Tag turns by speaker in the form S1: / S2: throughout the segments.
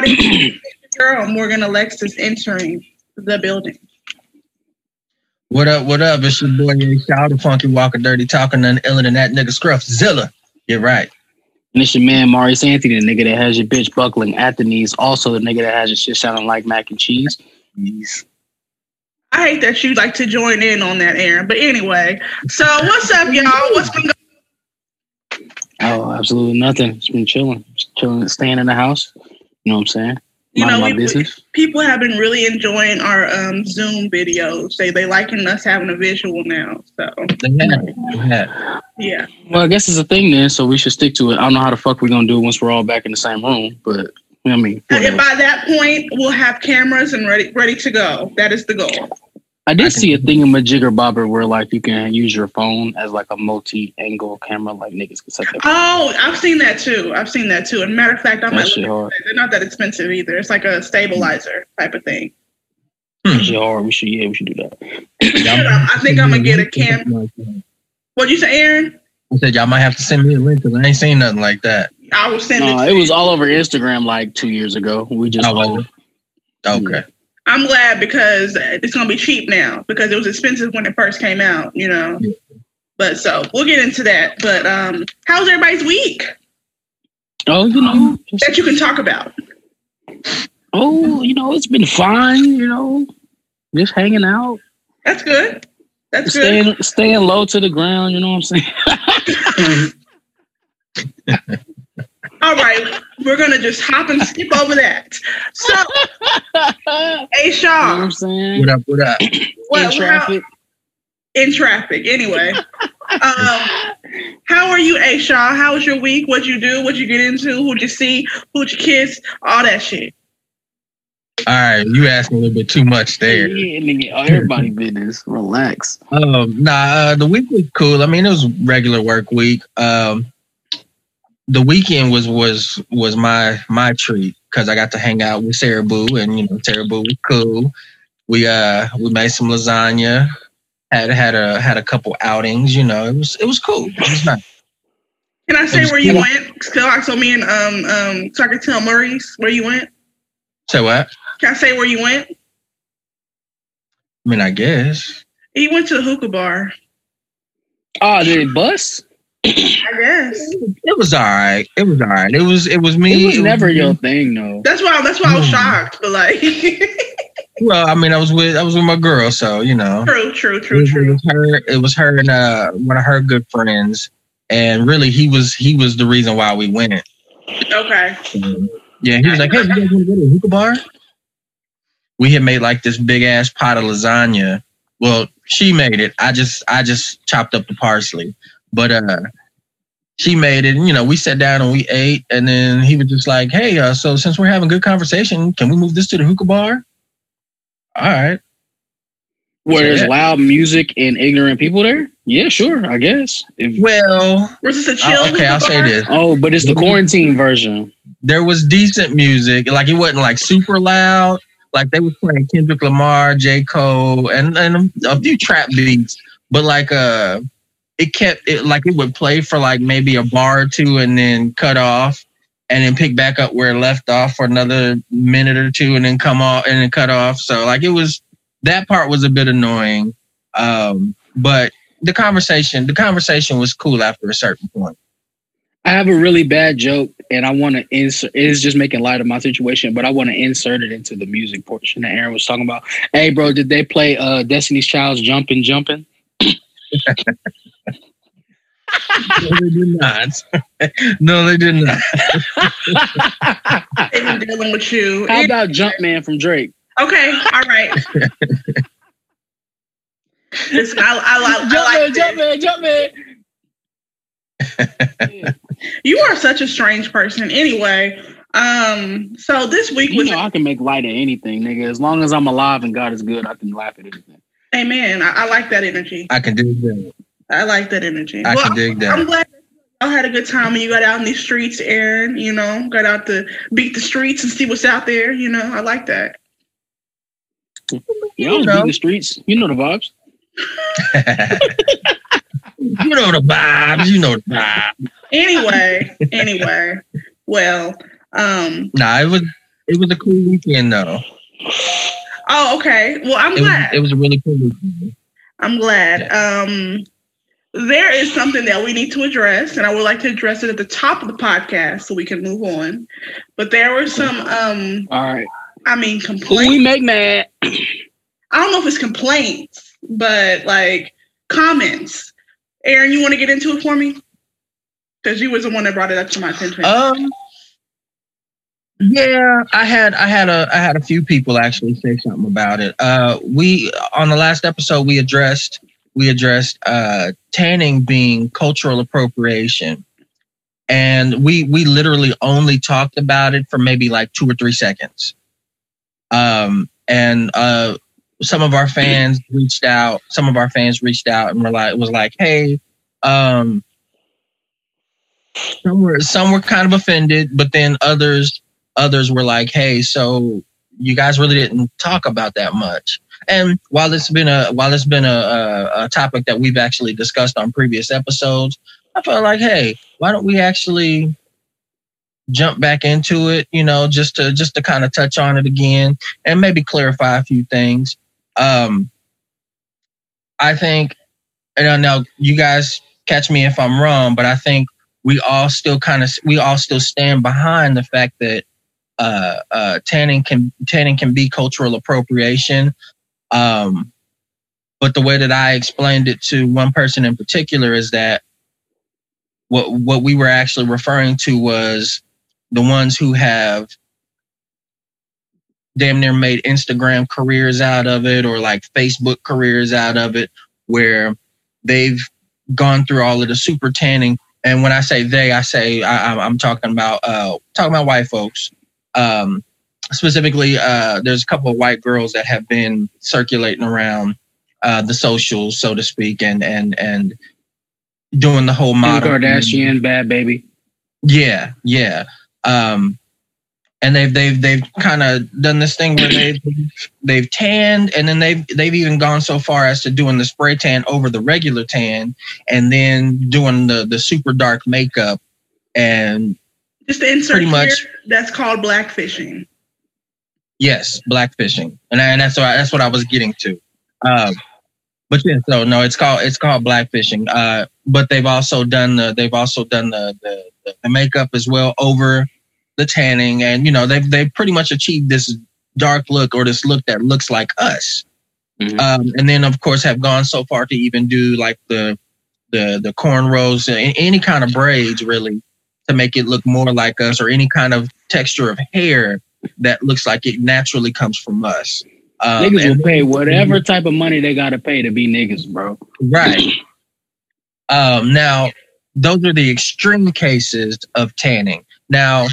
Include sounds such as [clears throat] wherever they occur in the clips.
S1: everybody, [clears throat] girl Morgan Alexis entering the building.
S2: What up? What up? It's your boy Shout the Funky Walker, Dirty Talking, none iller than that nigga Scruff Zilla. You're right.
S3: And it's your man Maurice Anthony, the nigga that has your bitch buckling at the knees. Also, the nigga that has your shit sounding like mac and cheese.
S2: Jeez.
S1: I hate that you like to join in on that, Aaron. But anyway, so what's up, y'all? What's been going
S3: Oh, absolutely nothing. It's been chilling, Just chilling, staying in the house. You know what I'm saying?
S1: You
S3: Mind
S1: know,
S3: my
S1: we- people have been really enjoying our um, Zoom videos. They they liking us having a visual now. So
S2: They had it. They had it.
S1: yeah,
S3: Well, I guess it's a thing then, so we should stick to it. I don't know how the fuck we're gonna do it once we're all back in the same room, but I mean,
S1: and by that point, we'll have cameras and ready ready to go. That is the goal.
S3: I did
S2: I
S3: see a
S2: can-
S3: thing in my jigger bobber where like you can use your phone as like a multi-angle camera, like niggas can set that.
S1: Oh, I've seen that too. I've seen that too. And matter of fact, I
S3: that
S1: might look
S3: hard.
S1: at it. They're not that expensive either. It's like a stabilizer type of thing. Hmm.
S3: That shit hard. We should, yeah, we should do that.
S1: I think I'm gonna get a cam. What'd you say, Aaron?
S2: I said y'all might have to send me a link because I ain't seen nothing like that.
S1: I will send
S3: No,
S1: it.
S3: It was all over Instagram like two years ago. We just
S2: Oh, was Okay.
S1: I'm glad because it's gonna be cheap now because it was expensive when it first came out. You know. But so we'll get into that. But um, how's everybody's week
S3: oh, you know, just,
S1: that you can talk about?
S3: oh, you know, it's been fine. You know, just hanging out,
S1: That's good. That's good.
S3: staying staying low to the ground. You know what I'm saying? [laughs] [laughs] [laughs]
S1: All right, we're gonna just hop and skip over that. So, [laughs] hey
S3: You know what I'm saying?
S2: What up? What up?
S1: what,
S3: In
S1: how-
S3: traffic.
S1: in traffic. Anyway, [laughs] um, how are you, A Shaw? How was your week? What'd you do? What'd you get into? Who'd you see? Who'd you kiss? All that shit.
S2: All right, you asked me a little bit too much there.
S3: Yeah, nigga, everybody business. Relax.
S2: Um, nah, uh, the week was cool. I mean, it was regular work week. Um, the weekend was was was my my treat because I got to hang out with Sarah Boo, and you know Sarah Boo was cool. We uh we made some lasagna, had had a had a couple outings. You know, it was it was cool. It was nice.
S1: Can I say
S2: was
S1: where you
S2: cool.
S1: went? So, I- so me and um um so I can tell Maurice where you went.
S2: So what?
S1: Can I say where you went?
S2: I mean, I guess.
S1: He went to the hookah bar.
S3: Oh, did it bust?
S1: I guess.
S2: It was all right. It was all right. It was it was me.
S3: It was never
S2: me.
S3: your thing, though.
S1: That's why. That's why I was
S2: Hmm.
S1: shocked. But like, [laughs]
S2: Well, I mean, I was with I was with my girl, so you know.
S1: true, true,
S2: it
S1: true,
S2: it was her. It was her and uh, one of her good friends, and really, he was he was the reason why we went.
S1: Okay.
S2: Yeah, he was like, "Hey, you guys want to go to a hookah bar?" We had made like this big ass pot of lasagna. Well, she made it. I just I just chopped up the parsley, but uh, she made it. And, you know, we sat down and we ate, and then he was just like, "Hey, uh, so since we're having good conversation, can we move this to the hookah bar?" All right.
S3: Where there's
S2: Yeah.
S3: loud music and ignorant people there? Yeah, sure, I guess. If,
S2: Well,
S1: Was this a chill?
S2: uh, okay, I'll
S1: hookah
S2: say this.
S3: oh, but it's the quarantine version.
S2: there was decent music. Like it wasn't like super loud. Like they were playing Kendrick Lamar, J. Cole, and, and a few trap beats. But like uh it kept it like it would play for like maybe a bar or two and then cut off and then pick back up where it left off for another minute or two and then come off and then cut off. So like it was that part was a bit annoying. Um but the conversation the conversation was cool after a certain point.
S3: I have a really bad joke, and I want to insert. It is just making light of my situation, but I want to insert it into the music portion that Aaron was talking about. Hey, bro, did they play uh, Destiny's Child's "Jumpin' Jumpin'"? [laughs]
S2: No, they did not. [laughs] no, they did not.
S1: They've been dealing with you. [laughs]
S3: How about "Jumpman" from Drake?
S1: Okay, all right. [laughs] Listen, I, I, I, I like this.
S3: Jumpman, Jumpman.
S1: You are such a strange person. Anyway, um, so this week
S3: You
S1: was
S3: know I can make light of anything, nigga. As long as I'm alive and God is good, I can laugh at anything.
S1: Amen. I, I like that energy.
S2: I can do that.
S1: I like that energy.
S2: I
S1: well,
S2: can dig
S1: I'm
S2: that.
S1: glad y'all had a good time and you got out in these streets, Aaron. You know, got out to beat the streets and see what's out there. You know, I like that.
S3: You always
S2: know.
S3: beat the streets. [laughs] You know the vibes.
S2: you know the vibes. You know the vibe.
S1: Anyway, anyway, well, um,
S2: Nah, it was it was a cool weekend though.
S1: Oh, okay. Well, I'm
S2: It was
S1: glad.
S2: it was a really cool weekend.
S1: I'm glad. Um, there is something that we need to address, and I would like to address it at the top of the podcast so we can move on. But there were some, um,
S3: All right.
S1: I mean,
S3: Who we make mad?
S1: I don't know if it's complaints, but like comments. Aaron, you want to get into it for me? Because you was the one that brought it up to my attention.
S2: Um. Yeah, I had I had a I had a few people actually say something about it. Uh, we on the last episode we addressed we addressed uh tanning being cultural appropriation, and we we literally only talked about it for maybe like two or three seconds. Um, and uh, some of our fans reached out. Some of our fans reached out and were like, was like, hey, um, some were some were kind of offended, but then others others were like, "Hey, so you guys really didn't talk about that much." And while it's been a while it's been a, a, a topic that we've actually discussed on previous episodes, I felt like, hey, why don't we actually jump back into it? You know, just to just to kind of touch on it again and maybe clarify a few things. Um, I think, and I know you guys catch me if I'm wrong, but I think we all still kind of we all still stand behind the fact that uh, uh, tanning can tanning can be cultural appropriation. Um, but the way that I explained it to one person in particular is that what what we were actually referring to was the ones who have damn near made Instagram careers out of it or like Facebook careers out of it, where they've gone through all of the super tanning and when I say they, I say I, I'm- I'm talking about uh, talking about white folks. Um, specifically, uh, there's a couple of white girls that have been circulating around uh, the socials, so to speak, and and and doing the whole model.
S3: Kardashian, Bhad Bhabie.
S2: Yeah, yeah. Um, and they've they've they've kind of done this thing where they've they've tanned, and then they've they've even gone so far as to doing the spray tan over the regular tan, and then doing the the super dark makeup. And
S1: Just to insert
S2: pretty
S1: here,
S2: much.
S1: that's called blackfishing.
S2: Yes, blackfishing, and, I, and that's what I, that's what I was getting to. Um, but yeah, so no, it's called it's called blackfishing. Uh, but they've also done the they've also done the the, the makeup as well over the tanning, and you know they've they've pretty much achieved this dark look or this look that looks like us.
S3: Mhm.
S2: Um, and then of course have gone so far to even do like the the the cornrows, any kind of braids really to make it look more like us, or any kind of texture of hair that looks like it naturally comes from us. Um,
S3: niggas
S2: and-
S3: will pay whatever type of money they gotta pay to be niggas, bro.
S2: Right. Um, now, those are the extreme cases of tanning. Now,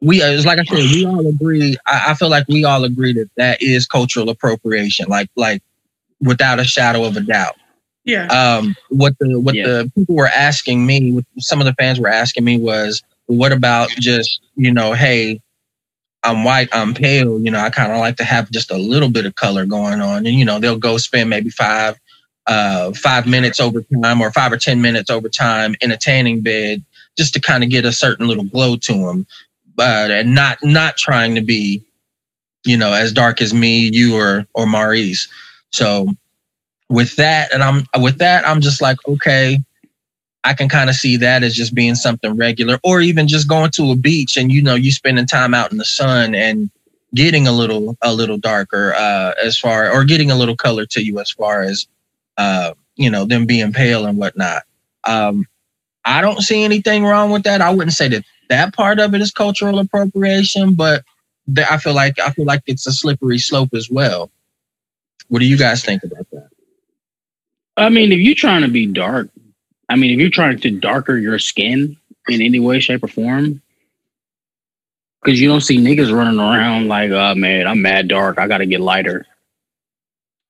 S2: we, uh, it's like I said, we all agree. I, I feel like we all agree that that is cultural appropriation, like, like without a shadow of a doubt.
S1: Yeah.
S2: Um, what the what
S3: Yeah.
S2: the people were asking me, what some of the fans were asking me was, what about just you know, hey, I'm white, I'm pale, you know, I kind of like to have just a little bit of color going on, and you know, they'll go spend maybe five uh five minutes over time or five or ten minutes over time in a tanning bed just to kind of get a certain little glow to them, but and not not trying to be, you know, as dark as me, you or or Maurice. So with that, and I'm with that, I'm just like, okay, I can kind of see that as just being something regular, or even just going to a beach and you know you spending time out in the sun and getting a little a little darker uh, as far or getting a little color to you as far as uh, you know them being pale and whatnot. Um, I don't see anything wrong with that. I wouldn't say that that part of it is cultural appropriation, but th- I feel like I feel like it's a slippery slope as well. What do you guys think about that?
S3: I mean, if you're trying to be dark, I mean, if you're trying to darker your skin in any way, shape, or form, because you don't see niggas running around like, oh man, I'm mad dark. I got to get lighter.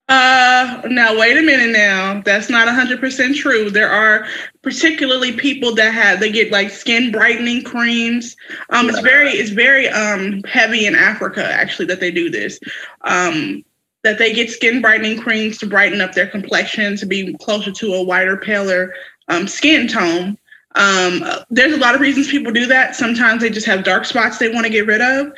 S1: Uh, now wait a minute. Now that's not hundred percent true. There are particularly people that have they get like skin brightening creams. Um, it's very it's very um heavy in Africa actually that they do this. Um, that they get skin brightening creams to brighten up their complexion to be closer to a whiter, paler um, skin tone. Um, there's a lot of reasons people do that. Sometimes they just have dark spots they want to get rid of.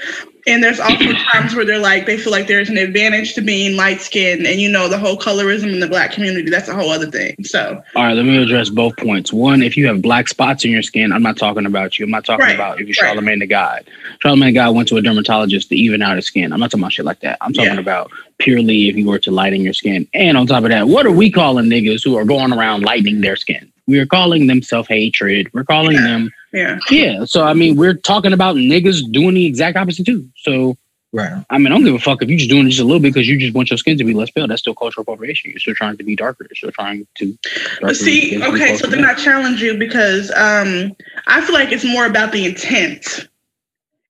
S1: And there's also [clears throat] times where they're like, they feel like there's an advantage to being light skinned and you know, the whole colorism in the black community, that's a whole other thing. So,
S3: all right, let me address both points. One, if you have black spots in your skin, I'm not talking about you. I'm not talking
S1: Right,
S3: about if you're
S1: right.
S3: Charlemagne the God. Charlemagne the God went to a dermatologist to even out his skin. I'm not talking about shit like that. I'm talking
S1: Yeah.
S3: about purely if you were to lighten your skin. And on top of that, what are we calling niggas who are going around lightening their skin? We are calling them self hatred. We're calling
S1: Yeah.
S3: them,
S1: yeah.
S3: yeah. So, I mean, we're talking about niggas doing the exact opposite too. So,
S2: Right.
S3: I mean, I don't give a fuck if you're just doing it just a little bit because you just want your skin to be less pale. That's still cultural appropriation. You're still trying to be darker. You're still trying to.
S1: But see, okay, so then I challenge you because um, I feel like it's more about the intent.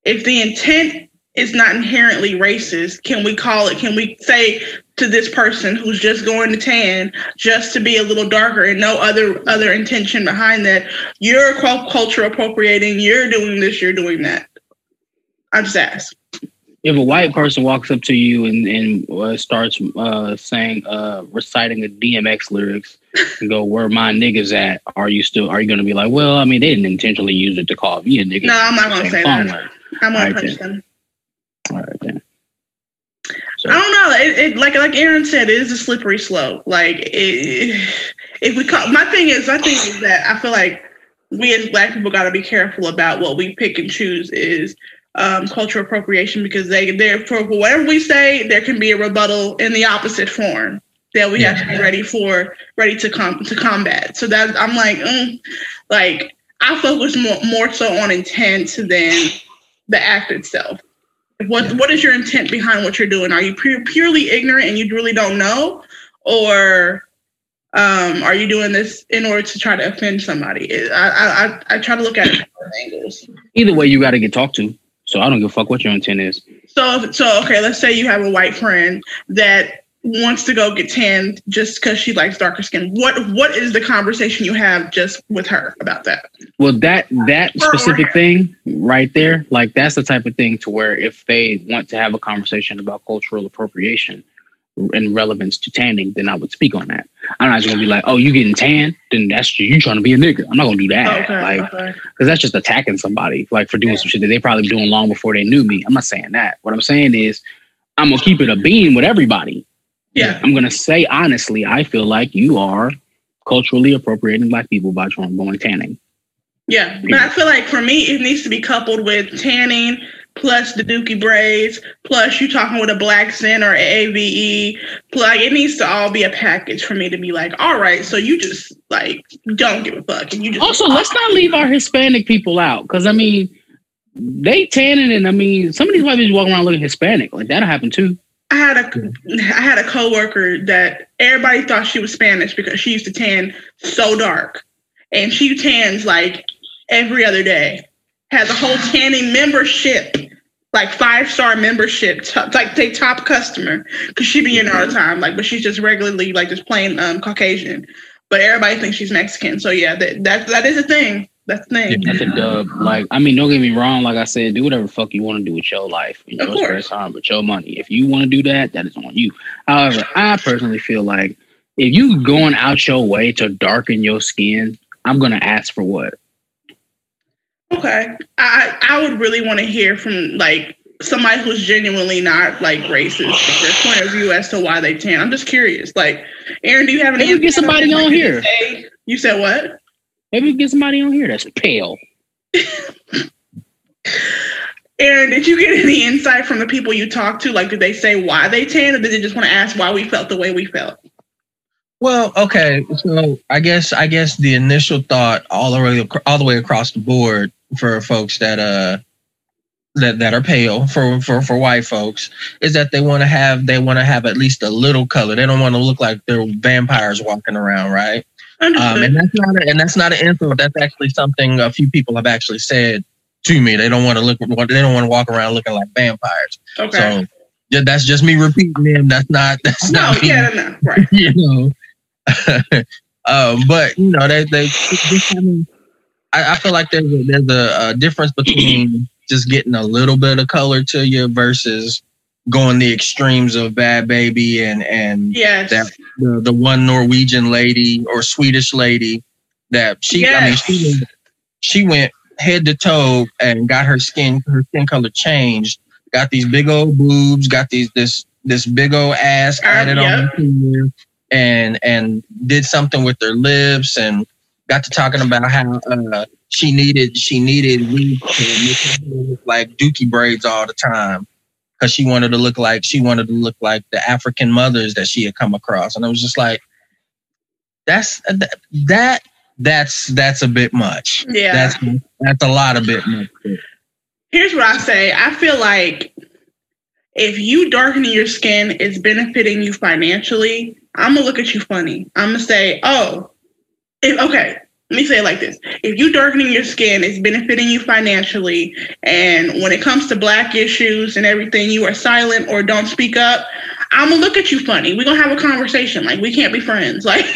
S1: If the intent is not inherently racist, can we call it? Can we say to this person who's just going to tan just to be a little darker and no other other intention behind that? You're cul- culture appropriating. You're doing this. You're doing that. I just ask.
S3: if a white person walks up to you and, and uh, starts uh, saying, uh, reciting a DMX lyrics and go, where my niggas at? Are you still, are you going to be like, well, I mean, they didn't intentionally use it to call me a nigga.
S1: No, I'm not gonna say that. I'm gonna
S3: Alright,
S1: punch
S3: then.
S1: them.
S3: All right, then. So,
S1: I don't know. It, it like like Aaron said, it is a slippery slope. Like it, if we call, my thing is, my thing is that I feel like we as Black people got to be careful about what we pick and choose is um, cultural appropriation because they there for whatever we say, there can be a rebuttal in the opposite form that we have to be ready for, ready to com to combat. So that I'm like, mm, like I focus more more so on intent than the act itself. What what is your intent behind what you're doing? Are you pu- purely ignorant and you really don't know, or um, are you doing this in order to try to offend somebody? I I, I, I try to look at it from angles.
S3: either way, you got to get talked to. So I don't give a fuck what your intent is.
S1: So so okay, let's say you have a white friend that wants to go get tanned just because she likes darker skin. What what is the conversation you have just with her about that?
S3: Well, that that specific thing right there, like that's the type of thing to where if they want to have a conversation about cultural appropriation and relevance to tanning, then I would speak on that. I'm not just gonna be like, "Oh, you getting tan? Then that's you trying to be a nigga." I'm not gonna do that,
S1: Okay,
S3: like,
S1: okay.
S3: because that's just attacking somebody, like for doing some shit that they probably doing long before they knew me. I'm not saying that. What I'm saying is, I'm gonna keep it a beam with everybody.
S1: Yeah.
S3: I'm gonna say honestly, I feel like you are culturally appropriating black people by going tanning.
S1: Yeah, but I feel like for me, it needs to be coupled with tanning plus the dookie braids plus you talking with a blaccent or AVE. Like it needs to all be a package for me to be like, all right, so you just like don't give a fuck and you just
S3: Also, let's not leave our Hispanic people out because I mean, they tanning and I mean, some of these white people walking around looking Hispanic. Like that'll happen too.
S1: I had a I had a coworker that everybody thought she was Spanish because she used to tan so dark, and she tans like every other day. Has a whole tanning membership, like five star membership, top, like they top customer because she be in all the time. Like, but she's just regularly like just plain um, Caucasian. But everybody thinks she's Mexican. So yeah, that that that is a thing. That's the thing.
S3: That's a dub. Like, I mean, don't get me wrong. Like I said, do whatever fuck you want to do with your life and
S1: Of
S3: your spare time, but your money. If you want to do that, that is on you. However, I personally feel like if you going out your way to darken your skin, I'm gonna ask for what.
S1: Okay. I I would really want to hear from like somebody who's genuinely not like racist, their point of view as to why they tan. I'm just curious. Like, Aaron, do you have any?
S3: Maybe get somebody on
S1: you
S3: here.
S1: You said what?
S3: Maybe we get somebody on here that's pale.
S1: Aaron, did you get any insight from the people you talked to? Like, did they say why they tan, or did they just want to ask why we felt the way we felt?
S2: Well, okay. So I guess I guess the initial thought all the way all the way across the board for folks that uh that that are pale for for for white folks is that they want to have they want to have at least a little color. They don't want to look like they're vampires walking around, right? Um, and that's not a, and that's not an insult. That's actually something a few people have actually said to me. They don't want to look. They don't want to walk around looking like vampires.
S1: okay.
S2: So yeah, that's just me repeating them. That's not. That's
S1: no,
S2: not me
S1: yeah, no, right. [laughs]
S2: you know. [laughs] um, but you know, they they just, I, I, I feel like there's a, there's a, a difference between just getting a little bit of color to you versus going the extremes of Bhad Bhabie and and
S1: Yes.
S2: that the, the one Norwegian lady or Swedish lady that she I mean she she went head to toe and got her skin her skin color changed. Got these big old boobs. Got these this this big old ass
S1: Um,
S2: added
S1: yep.
S2: on and and did something with their lips and got to talking about how uh, she needed she needed weave to make her look like dookie braids all the time because she wanted to look like she wanted to look like the African mothers that she had come across, and I was just like, that's that that's that's a bit much.
S1: Yeah.
S2: That's that's a lot of bit much.
S1: Here's what I say. I feel like if you darkening your skin is benefiting you financially, I'm gonna look at you funny. I'm gonna say, oh, if, okay. Let me say it like this: If you darkening your skin is benefiting you financially, and when it comes to black issues and everything, you are silent or don't speak up, I'm gonna look at you funny. We're gonna have a conversation. Like we can't be friends. [laughs] Like,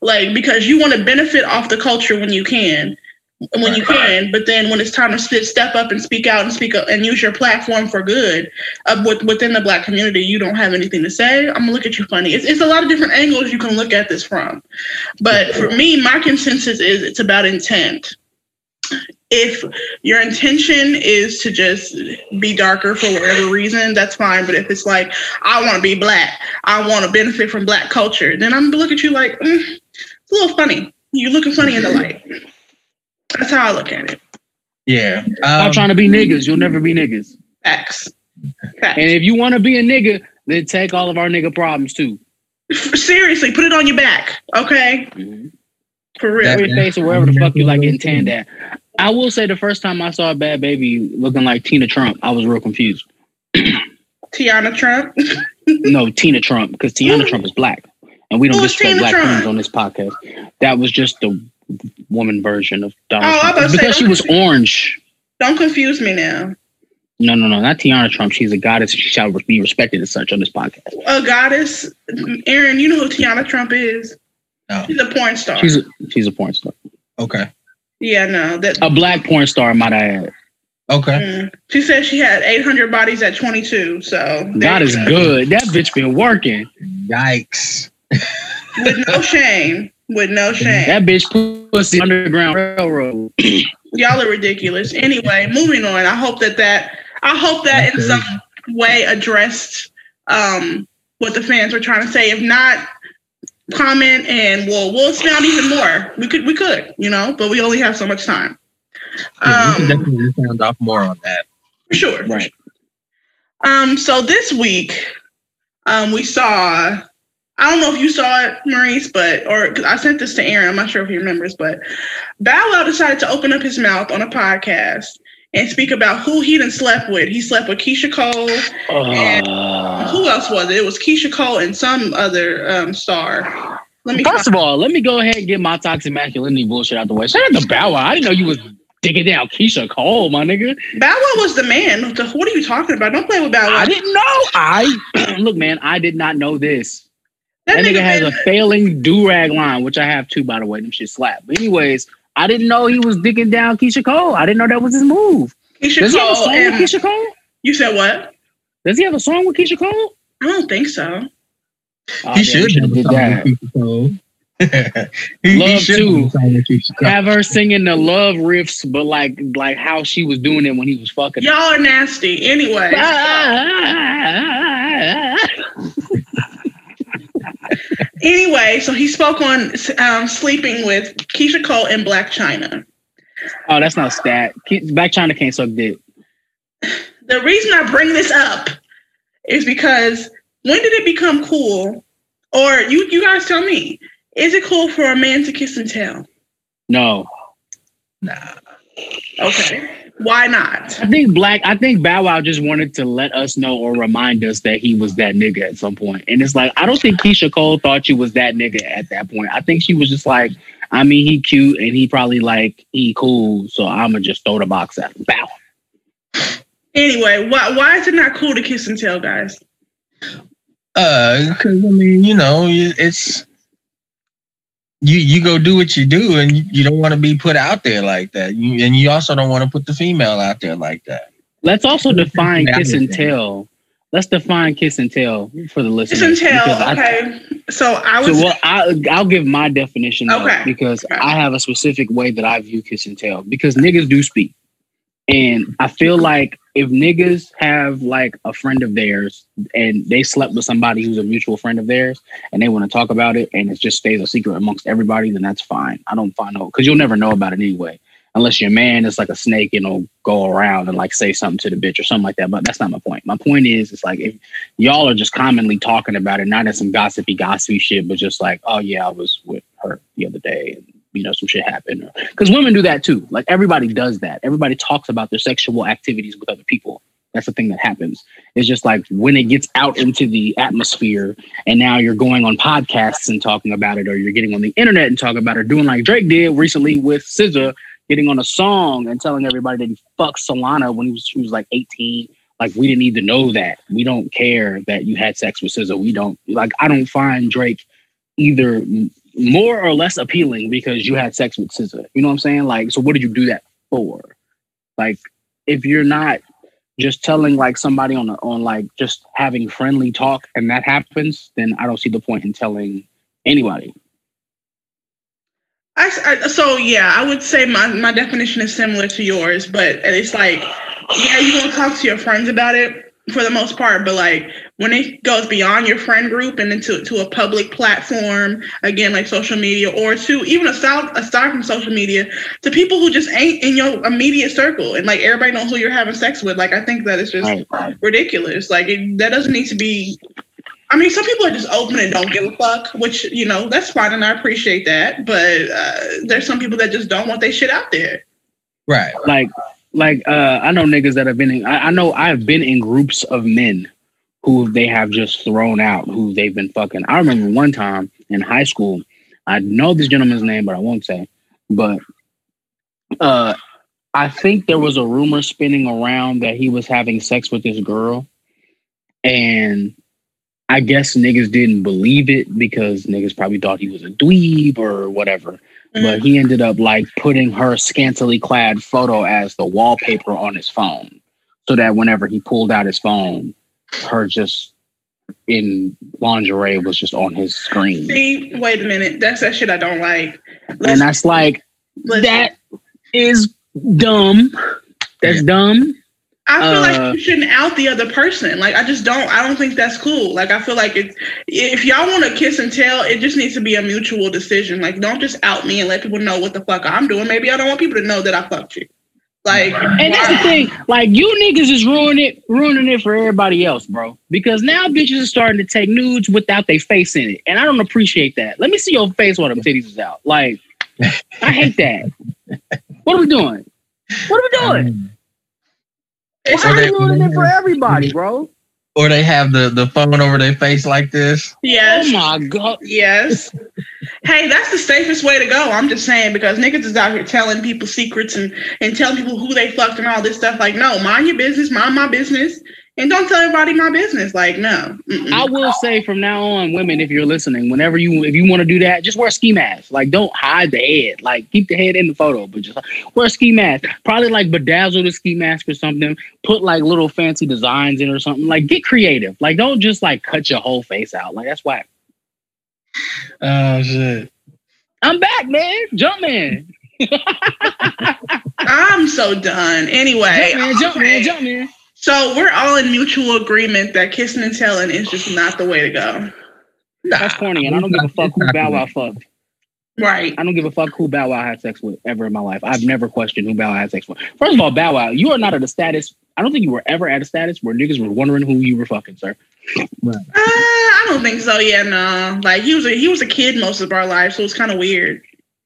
S1: like because you want to benefit off the culture when you can when you can, but then when it's time to step up and speak out and speak up and use your platform for good uh, with, within the black community, you don't have anything to say. I'm gonna look at you funny. It's, it's a lot of different angles you can look at this from, but for me, my consensus is it's about intent. If your intention is to just be darker for whatever reason, that's fine. But if it's like I want to be black, I want to benefit from black culture, then I'm gonna look at you like mm, it's a little funny. You're looking funny in the light. That's how I look at it.
S2: Yeah.
S3: Stop
S2: Um,
S3: trying to be niggas. You'll never be niggas.
S1: Facts. Facts.
S3: And if you want to be a nigga, then take all of our nigga problems too.
S1: Seriously, put it on your back, okay? For real.
S2: That-
S3: your face or wherever the fuck you like getting tanned at. I will say the first time I saw a Bhad Bhabie looking like Tina Trump, I was real confused. [clears throat]
S1: Tiana Trump. [laughs]
S3: No, Tina Trump, because Tiana Trump is black. And we don't
S1: Who's
S3: disrespect
S1: Tina
S3: black
S1: Trump?
S3: queens on this podcast. That was just the woman version of Donald
S1: Oh, I
S3: Trump.
S1: was about to say,
S3: because she
S1: don't
S3: was orange.
S1: Don't confuse me now.
S3: No, no, no, not Tiana Trump. She's a goddess. She shall be respected as such on this podcast.
S1: A goddess. Aaron, you know who Tiana Trump is?
S2: No.
S1: She's a porn star.
S3: She's a, she's a porn star.
S2: okay.
S1: yeah, no. That
S3: A black porn star, might I add.
S2: Okay.
S1: mm. she said she had 800 bodies at 22. So there
S3: God
S1: you
S3: is
S1: go.
S3: good. That bitch been working.
S2: Yikes. [laughs]
S1: with no shame. With no shame.
S3: That bitch pussy underground railroad. [clears throat]
S1: Y'all are ridiculous. Anyway, moving on. I hope that that I hope that in some way addressed um, what the fans were trying to say. If not, comment and we'll we'll expound even more. We could we could you know, but we only have so much time.
S2: Yeah, we can
S1: Um,
S2: definitely sound off more on that.
S1: for sure.
S3: Right.
S1: Um. So this week, um, we saw. I don't know if you saw it, Maurice, but or I sent this to Aaron. I'm not sure if he remembers, but Bow Wow decided to open up his mouth on a podcast and speak about who he done slept with. He slept with Keyshia Cole.
S3: Uh,
S1: Who else was it? It was Keyshia Cole and some other um, star. Let me.
S3: First of all, let me go ahead and get my toxic masculinity bullshit out the way. Shout out to Bow Wow. I didn't know you was digging down Keyshia Cole, my nigga.
S1: Bow Wow was the man. What are you talking about? Don't play with Bow Wow.
S3: I didn't know. I [clears throat] look, man. I did not know this.
S1: That
S3: That nigga has
S1: been-
S3: a failing do rag line, which I have too, by the way. Them shit slap. But anyways, I didn't know he was digging down Keyshia Cole. I didn't know that was his move.
S1: Keisha
S3: Does he have a
S1: Cole.
S3: song
S1: and-
S3: with Keyshia Cole?
S1: you said what?
S3: Does he have a song with Keyshia Cole?
S1: I don't think so.
S3: Oh,
S2: he
S3: damn,
S2: should
S3: should've
S2: have
S3: did
S2: did
S3: that.
S2: that. [laughs] he,
S3: Love
S2: he should
S3: too.
S2: have sung with Keyshia Cole.
S3: Have her singing the love riffs, but like like how she was doing it when he was fucking.
S1: Y'all are nasty. Anyway. [laughs] [laughs] Anyway, so he spoke on um, sleeping with Keyshia Cole and Blac Chyna.
S3: oh, that's not stat. Blac Chyna can't suck dick.
S1: The reason I bring this up is because when did it become cool? Or you, you guys tell me, is it cool for a man to kiss and tell?
S3: No,
S2: Nah.
S1: Okay. Why not?
S3: I think Black. I think Bow Wow just wanted to let us know or remind us that he was that nigga at some point. And it's like I don't think Keyshia Cole thought she was that nigga at that point. I think she was just like, I mean, he cute and he probably like he cool, so I'ma just throw the box at him. Bow.
S1: Anyway, why, why is it not cool to kiss and tell, guys?
S2: Uh, because I mean, you know, it's you. You go do what you do, and you, you don't want to be put out there like that. You, and you also don't want to put the female out there like that.
S3: Let's also define
S2: Yeah,
S3: kiss and tell. let's define kiss and tell for the
S1: Kiss
S3: listeners.
S1: and
S3: because
S1: tell.
S3: I-
S1: Okay. So I
S3: So
S1: was.
S3: well, I, I'll give my definition though,
S1: Okay.
S3: because
S1: Okay.
S3: I have a specific way that I view kiss and tell because niggas do speak, and I feel like if niggas have like a friend of theirs and they slept with somebody who's a mutual friend of theirs and they want to talk about it and it just stays a secret amongst everybody, then that's fine. I don't find no because you'll never know about it anyway. Unless your man is like a snake and will go around and like say something to the bitch or something like that. But that's not my point. My point is, it's like if y'all are just commonly talking about it, not as some gossipy, gossipy shit, but just like, oh yeah, I was with her the other day, and you know, some shit happened. Because women do that too. Like everybody does that. Everybody talks about their sexual activities with other people. That's the thing that happens. It's just like when it gets out into the atmosphere, and now you're going on podcasts and talking about it, or you're getting on the internet and talking about it, doing like Drake did recently with SZA, getting on a song and telling everybody that he fucked Solana when he was she was like 18 like we didn't need to know that. We don't care that you had sex with SZA. We don't like. I don't find Drake either more or less appealing because you had sex with SZA. You know what I'm saying? Like, so what did you do that for? Like, if you're not just telling like somebody on a, on like just having friendly talk and that happens, then I don't see the point in telling anybody.
S1: I, I- so yeah, I would say my, my definition is similar to yours, but it's like, yeah, you gonna talk to your friends about it for the most part, but like when it goes beyond your friend group and into to a public platform, again like social media, or to even aside aside from social media, to people who just ain't in your immediate circle, and like everybody knows who you're having sex with, like I think that is just
S3: Right.
S1: ridiculous. Like it, that doesn't need to be. I mean, some people are just open and don't give a fuck, which you know that's fine, and I appreciate that. But uh, there's some people that just don't want their shit out there.
S2: Right.
S3: like like uh i know niggas that have been in I, I know i've been in groups of men who they have just thrown out who they've been fucking. I remember one time in high school i know this gentleman's name but i won't say but uh i think there was a rumor spinning around that he was having sex with this girl and i guess niggas didn't believe it because niggas probably thought he was a dweeb or whatever but mm-hmm. he ended up like putting her scantily clad photo as the wallpaper on his phone so that whenever he pulled out his phone her just in lingerie was just on his screen.
S1: See, wait a minute, that's that shit I don't like.
S3: and that's like that is dumb. That's dumb
S1: I feel
S3: uh,
S1: like you shouldn't out the other person. Like I just don't. I don't think that's cool. Like I feel like it's if y'all want to kiss and tell, it just needs to be a mutual decision. Like don't just out me and let people know what the fuck I'm doing. Maybe I don't want people to know that I fucked you. Like
S3: And that's the thing, like you niggas is ruining it, ruining it for everybody else, bro. Because now bitches are starting to take nudes without their face in it, and I don't appreciate that. Let me see your face while them titties is out. Like, I hate that. [laughs] What are we doing? What are we doing?
S1: It's
S3: Why are
S2: they-
S3: we ruining it for everybody, bro?
S2: Or they have the, the phone over their face like this.
S1: yes.
S3: Oh my god.
S1: Yes. hey, that's the safest way to go. I'm just saying because niggas is out here telling people secrets and and telling people who they fucked and all this stuff. Like, no, mind your business, mind my business, and don't tell everybody my business. Like, no. Mm-mm.
S3: I will say from now on, women, if you're listening, whenever you if you want to do that, just wear ski mask. Like, don't hide the head. Like, keep the head in the photo, but just wear a ski mask. Probably like bedazzle the ski mask or something. Put like little fancy designs in or something. Like, get creative. Like, don't just like cut your whole face out. Like, that's whack.
S2: Oh shit.
S3: I'm back, man. Jump man. [laughs]
S1: I'm so done. Anyway,
S3: Jump man. Jump man. Jump man.
S1: So we're all in mutual agreement that kissing and telling is just not the way to go.
S3: That's corny, and I don't give a fuck who Bow Wow fucked.
S1: Right.
S3: I don't give a fuck who Bow Wow had sex with ever in my life. I've never questioned who Bow Wow had sex with. First of all, Bow Wow, you are not at a status. I don't think you were ever at a status where niggas were wondering who you were fucking, sir.
S1: Uh, I don't think so. Yeah, no. Like he was a he was a kid most of our lives, so it's kind of weird.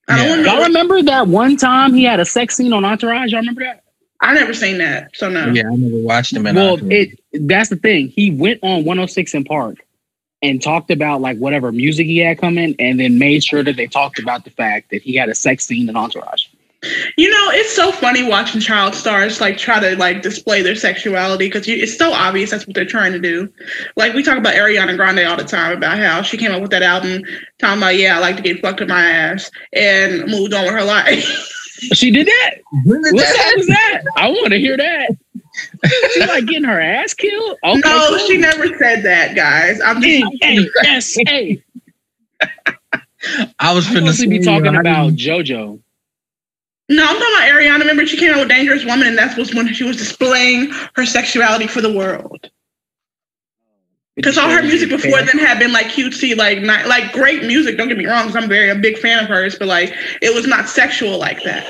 S1: I don't
S2: Yeah.
S3: Y'all remember that one time he had a sex scene on Entourage? Y'all remember that?
S1: I never seen that, so no.
S2: Yeah, I never watched him. in
S3: well,
S2: Entourage.
S3: it that's the thing. He went on 106 & Park and talked about like whatever music he had coming, and then made sure that they talked about the fact that he had a sex scene in Entourage.
S1: You know, it's so funny watching child stars like try to like display their sexuality because it's so obvious that's what they're trying to do. Like we talk about Ariana Grande all the time about how she came up with that album talking about yeah I like to get fucked in my ass and moved on with her life. [laughs]
S3: She did that.
S2: When did
S3: What
S2: that
S3: the heck was that? I want to hear that. She's like getting her ass killed. Okay,
S1: no,
S3: cool.
S1: she never said that, guys. I'm just
S3: hey.
S2: I was
S3: I'm
S2: finna
S3: supposed to be talking
S2: I
S3: about JoJo.
S1: no, I'm talking about Ariana. Remember, she came out with Dangerous Woman, and that was when she was displaying her sexuality for the world. Because all her music before then had been like cutesy, like not like great music. Don't get me wrong, because I'm very a big fan of hers, but like it was not sexual like that.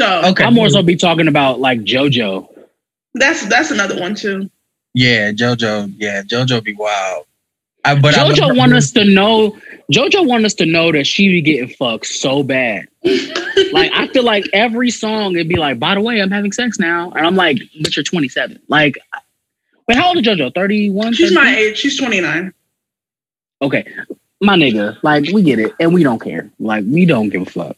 S1: So
S2: Okay.
S3: I'm more so be talking about like JoJo.
S1: that's that's another one too.
S2: Yeah, JoJo. Yeah, JoJo be wild. I, but I
S3: JoJo
S2: remember-
S3: want us to know. JoJo want us to know that she be getting fucked so bad. [laughs] Like I feel like every song it'd be like, by the way, I'm having sex now, and I'm like, but you're 27. Like, wait, how old is JoJo? 31.
S1: She's my age. She's 29.
S3: Okay, my nigga, like we get it, and we don't care. Like we don't give a fuck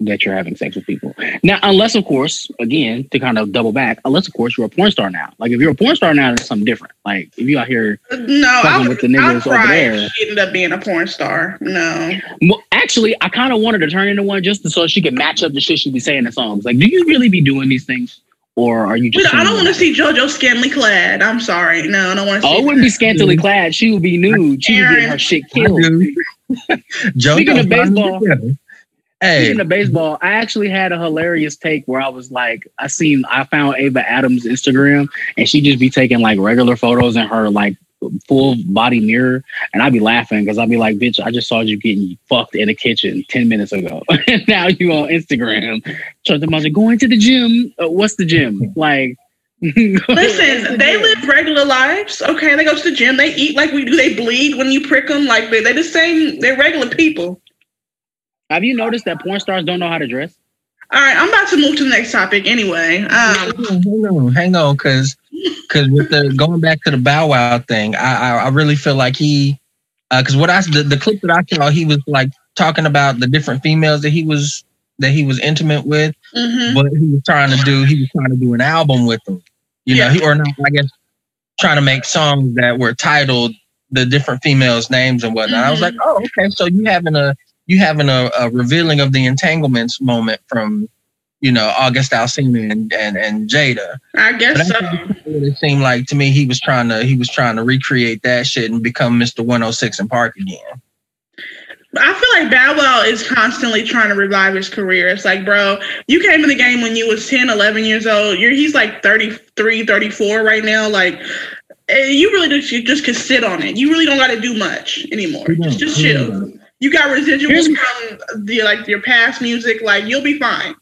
S3: that you're having sex with people. Now, unless of course, again, to kind of double back, unless of course you're a porn star now. Like if you're a porn star now, it's something different. Like if you out here, uh,
S1: No, I
S3: Fucking with the niggas over there.
S1: she ended up being a porn star. No.
S3: well, actually, I kind of wanted to turn into one just so she could match up the shit she be saying in the songs. Like, do you really be doing these things, or are you
S1: We
S3: just?
S1: don't- I don't want to see JoJo scantily clad. I'm sorry. No, I don't want to
S3: Oh, it wouldn't be scantily clad. She would be nude. She would get her shit killed. [laughs]
S2: JoJo.
S3: Speaking of baseball-
S2: Hey,
S3: Speaking of baseball, I actually had a hilarious take where I was like, I seen, I found Ava Adams' Instagram, and she just be taking like regular photos in her like full body mirror, and I'd be laughing because I'd be like, "Bitch, I just saw you getting fucked in the kitchen ten minutes ago, [laughs] and now you on Instagram." So the mother going to the gym. Uh, what's the gym like? [laughs]
S1: Listen, they live regular lives. Okay, they go to the gym. They eat like we do. They bleed when you prick them. Like they, they're the same. They're regular people.
S3: Have you noticed that porn stars don't know how to dress?
S1: All right, I'm about to move to the next topic anyway. Um,
S2: hang on, hang on, because because with the going back to the Bow Wow thing, I I, I really feel like he because what I the, the clip that I saw, he was like talking about the different females that he was that he was intimate with,
S1: mhm.
S2: but he was trying to do he was trying to do an album with them, you know, he or not, I guess trying to make songs that were titled the different females' names and whatnot. I was like, oh, okay, so you having a you having a, a revealing of the entanglements moment from you know August Alsina and and, and Jada.
S1: I guess so.
S2: it seemed like to me he was trying to he was trying to recreate that shit and become Mr. 106 & Park again.
S1: I feel like Bow Wow is constantly trying to revive his career. It's like, bro, you came in the game when you was 10, 11 years old. You're he's like 33, 34 right now. Like, eh, you really just you just could sit on it. You really don't got to do much anymore. Just, just chill. You got residuals from the like your past music. Like, you'll be fine.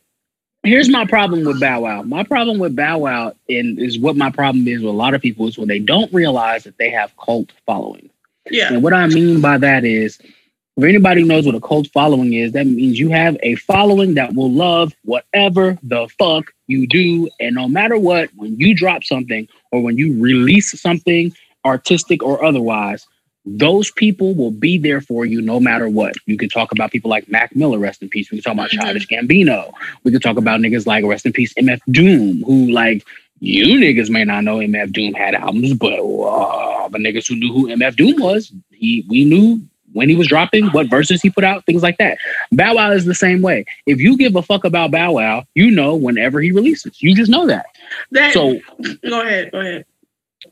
S3: Here's my problem with Bow Wow. My problem with Bow Wow and is what my problem is with a lot of people is when they don't realize that they have cult following.
S1: Yeah.
S3: And what I mean by that is, if anybody knows what a cult following is, that means you have a following that will love whatever the fuck you do. And no matter what, when you drop something or when you release something, artistic or otherwise, those people will be there for you no matter what. You can talk about people like Mac Miller, rest in peace. We can talk about. Childish Gambino. We can talk about niggas like rest in peace MF Doom, who like you niggas may not know MF Doom had albums, but uh, the niggas who knew who MF Doom was, he we knew when he was dropping, what verses he put out, things like that. Bow Wow is the same way. If you give a fuck about Bow Wow, you know whenever he releases. You just know that.
S1: That,
S3: So
S1: go ahead. Go ahead.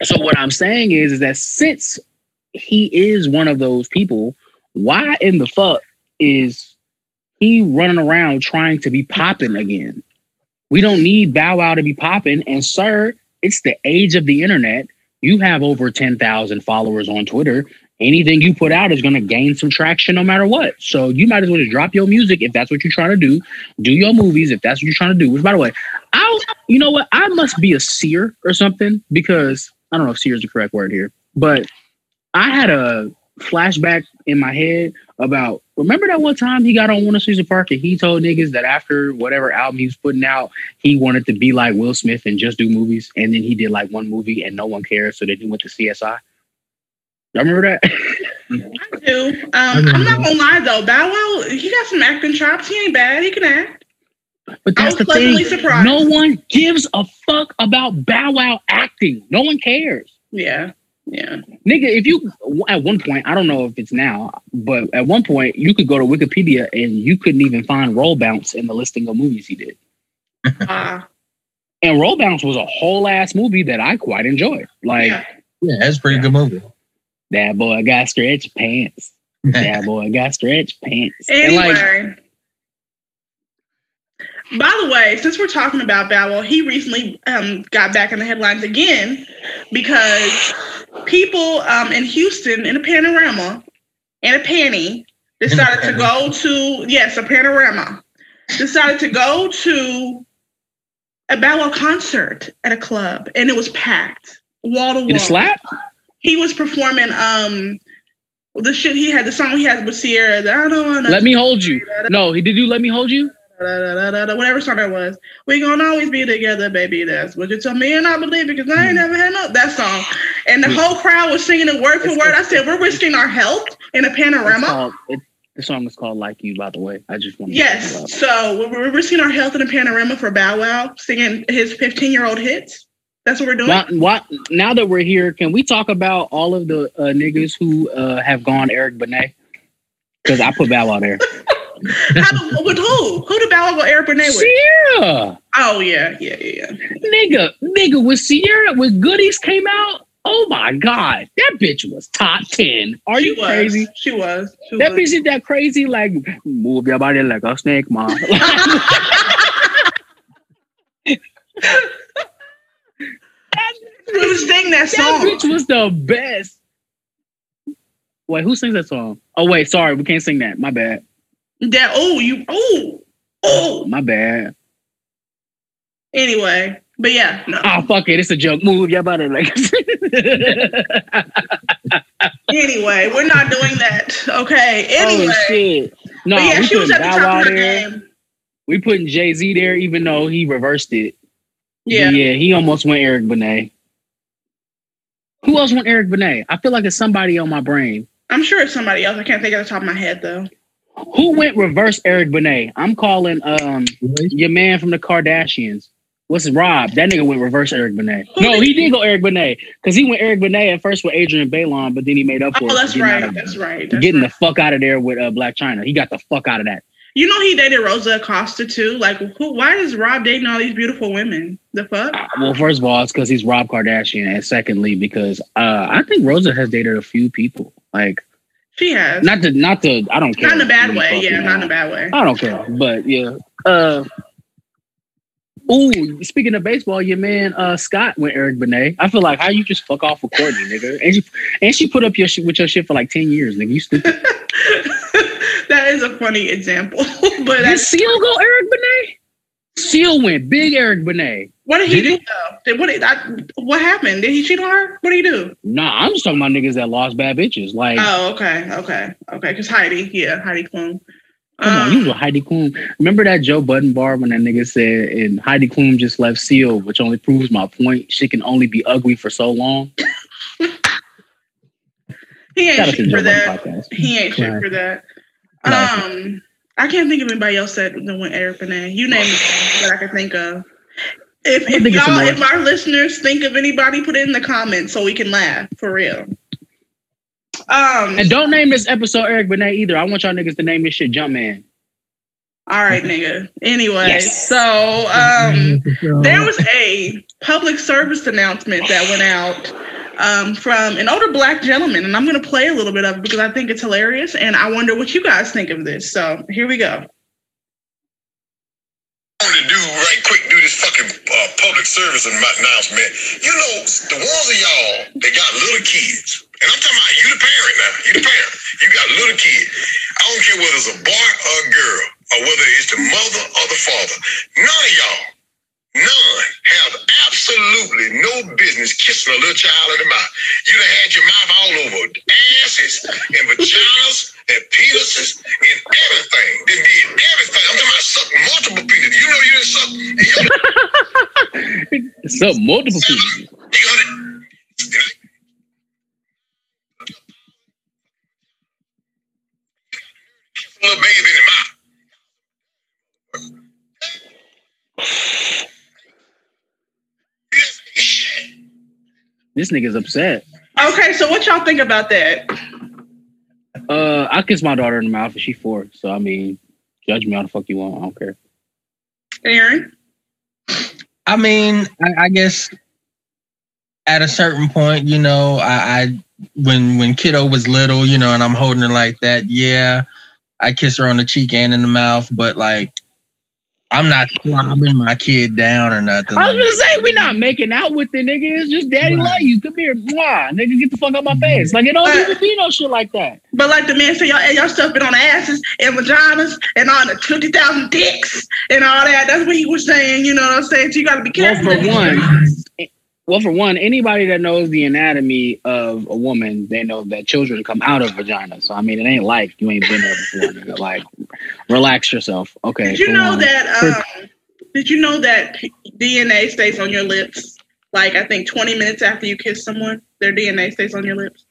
S3: so what I'm saying is, is that since he is one of those people, why in the fuck is he running around trying to be popping again? We don't need Bow Wow to be popping. And sir, it's the age of the internet. You have over 10,000 followers on Twitter. Anything you put out is going to gain some traction no matter what. So you might as well just drop your music if that's what you're trying to do. Do your movies if that's what you're trying to do. Which, by the way, I, you know what? I must be a seer or something because I don't know if seer is the correct word here, but I had a flashback in my head about remember that one time he got on Winter Season Park and he told niggas that after whatever album he was putting out, he wanted to be like Will Smith and just do movies. And then he did like one movie and no one cared. So then he went to CSI. Y'all remember that? [laughs]
S1: I do. Um, I'm not gonna lie though. Bow Wow, he got some acting chops. He ain't bad. He can act.
S3: But
S1: I
S3: that's
S1: was
S3: the thing.
S1: surprised.
S3: No one gives a fuck about Bow Wow acting. No one cares.
S1: Yeah. Yeah.
S3: Nigga, if you at one point, I don't know if it's now, but at one point you could go to Wikipedia and you couldn't even find roll bounce in the listing of movies he did. [laughs]
S1: Ah.
S3: And Roll Bounce was a whole ass movie that I quite enjoyed. Like
S1: Yeah.
S2: Yeah, that's a pretty good movie.
S3: that boy got stretch pants. [laughs] That boy got stretch pants. And like
S1: Anyway. By the way, since we're talking about Bow Wow, he recently um, got back in the headlines again because people um, in Houston in a panorama and a panty decided to go to yes a panorama decided to go to a Wow concert at a club and it was packed wall to wall.
S3: slap?
S1: He was performing um the shit he had the song he had with Ciara. I don't wanna
S3: Let me hold you. No, he did you let me hold you?
S1: Whatever song that was. We gonna always be together, baby. That's what you tell me, and I believe it because I ain't never had no that song. And the whole crowd was singing it word for
S3: It's
S1: word. I said, "We're risking our health in a panorama."
S3: the song is called Like You, by the way. I just want to
S1: Yes. So we're, we're risking our health in a panorama for Bow Wow singing his 15 year old hits. That's what we're doing.
S3: Now, what, now that we're here, can we talk about all of the uh, niggas who uh, have gone Eric Benet? Because I put Bow Wow there. [laughs]
S1: How, with who? Who did Bow Wow go Eric Benet with?
S3: Ciara,
S1: Oh yeah, yeah, yeah. yeah.
S3: nigga, nigga, when Ciara with Goodies came out, oh my god, that bitch was top ten. Are
S1: She
S3: you
S1: was.
S3: crazy?
S1: She was. She
S3: That
S1: was.
S3: bitch is that crazy, like move your body like a snake, mom. [laughs]
S1: Who sang that
S3: that
S1: song?
S3: bitch was the best. Wait, who sings that song? Oh wait, sorry, we can't sing that. My bad.
S1: That oh you oh oh.
S3: My bad.
S1: Anyway, but yeah, no.
S3: Oh fuck it, it's a joke. Move your body like. [laughs]
S1: Anyway, we're not doing that. Okay. Oh, anyway.
S3: Oh shit! No,
S1: but yeah,
S3: we
S1: she was
S3: putting
S1: at the top of her
S3: there.
S1: game.
S3: We putting Jay Z there, even though he reversed it. But
S1: Yeah.
S3: yeah, he almost went Eric Benet. Who else went Eric Benet? I feel like it's somebody on my brain.
S1: I'm sure it's somebody else. I can't think of the top of my head though.
S3: Who went reverse Eric Benet? I'm calling um your man from the Kardashians. What's his Rob? That nigga went reverse Eric Benet. No, he
S1: he-
S3: did go Eric Benet because he went Eric Benet at first with Adrienne Bailon, but then he made up for
S1: Oh,
S3: it.
S1: that's right.
S3: of-
S1: That's right. That's
S3: getting
S1: right.
S3: the fuck out of there with uh, Blac Chyna. He got the fuck out of that.
S1: You know he dated Rosa Acosta too. Like, who? Why is Rob dating all these beautiful women? The fuck?
S3: Uh, Well, first of all, it's because he's Rob Kardashian, and secondly, because uh, I think Rosa has dated a few people. Like,
S1: She has.
S3: not to, not to, I don't care.
S1: Not in a bad way. Yeah, not in a bad way.
S3: I don't care, but yeah. Uh, ooh, speaking of baseball, your man uh Scott went Eric Benet. I feel like how you just fuck off with Kourtney, [laughs] nigga, and she and she put up your shit with your shit for like ten years, nigga. You stupid. [laughs]
S1: that is a funny example. [laughs] but that's
S3: Seal go Eric Benet? Seal went big Eric Benet.
S1: what did he
S2: Did
S1: do though? Did, what? Did, I, what happened? Did he cheat on her? What did he do?
S3: Nah, I'm just talking about niggas that lost bad bitches. Like,
S1: Oh, okay, okay, okay. Because Heidi, yeah, Heidi Klum.
S3: Come on,
S1: Um,
S3: you was with Heidi Klum. Remember that Joe Budden bar when that nigga said, and Heidi Klum just left Seal, which only proves my point. She can only be ugly for so long. [laughs]
S1: he ain't shit for that. He ain't shit for that. Um, I can't think of anybody else that that went Eric Benet. You name it that I can think of. If, if
S3: think
S1: y'all, if our listeners think of anybody, put it in the comments so we can laugh for real. Um.
S3: And don't name this episode Eric Benet either. I want y'all niggas to name this shit Jumpman.
S1: all right, nigga. Anyway,
S3: Yes.
S1: so um, there was a public service announcement that went out um, from an older black gentleman, and I'm going to play a little bit of it because I think it's hilarious, and I wonder what you guys think of this. So here we go.
S4: to do right quick, do this fucking uh, public service announcement. You know, the ones of y'all that got little kids, and I'm talking about you the parent now, you the parent, you got little kids. I don't care whether it's a boy or a girl, or whether it's the mother or the father. None of y'all, none, have absolutely no business kissing a little child in the mouth. You done had your mouth all over asses and vaginas and penises and everything. They did everything. I'm talking about sucking multiple penises. You know you done [laughs] suck your
S3: multiple people.
S4: you got it. Little baby in the mouth. This ain't shit.
S3: This nigga's upset.
S1: Okay, so what y'all think about that?
S3: Uh, I kiss my daughter in the mouth and she four. So I mean, judge me how the fuck you want. I don't care.
S1: Aaron?
S2: I mean, I, I guess at a certain point, you know, I, I when when kiddo was little, you know, and I'm holding her like that, yeah, I kiss her on the cheek and in the mouth, but like I'm not slobbing my kid down or nothing.
S3: I was
S2: like
S3: gonna say we're not making out with the nigga. It's just daddy
S2: Right.
S3: love you. Come here, Mwah. nigga. Get the fuck out my mm-hmm. face. Like it don't
S1: Right.
S3: even be no shit like that.
S1: But like the man said, y'all, y'all stuff it on asses and vaginas and on the 20,000 dicks and all that. That's what he was saying. You know what I'm saying? So you got to be
S3: Well,
S1: careful.
S3: for one, well, for one, anybody that knows the anatomy of a woman, they know that children come out of vagina. So I mean, it ain't like you ain't been there before. Nigga. [laughs] Like, relax yourself. Okay.
S1: Did you know
S3: one.
S1: that? Um, did you know that DNA stays on your lips? Like I think 20 minutes after you kiss someone, their DNA stays on your lips.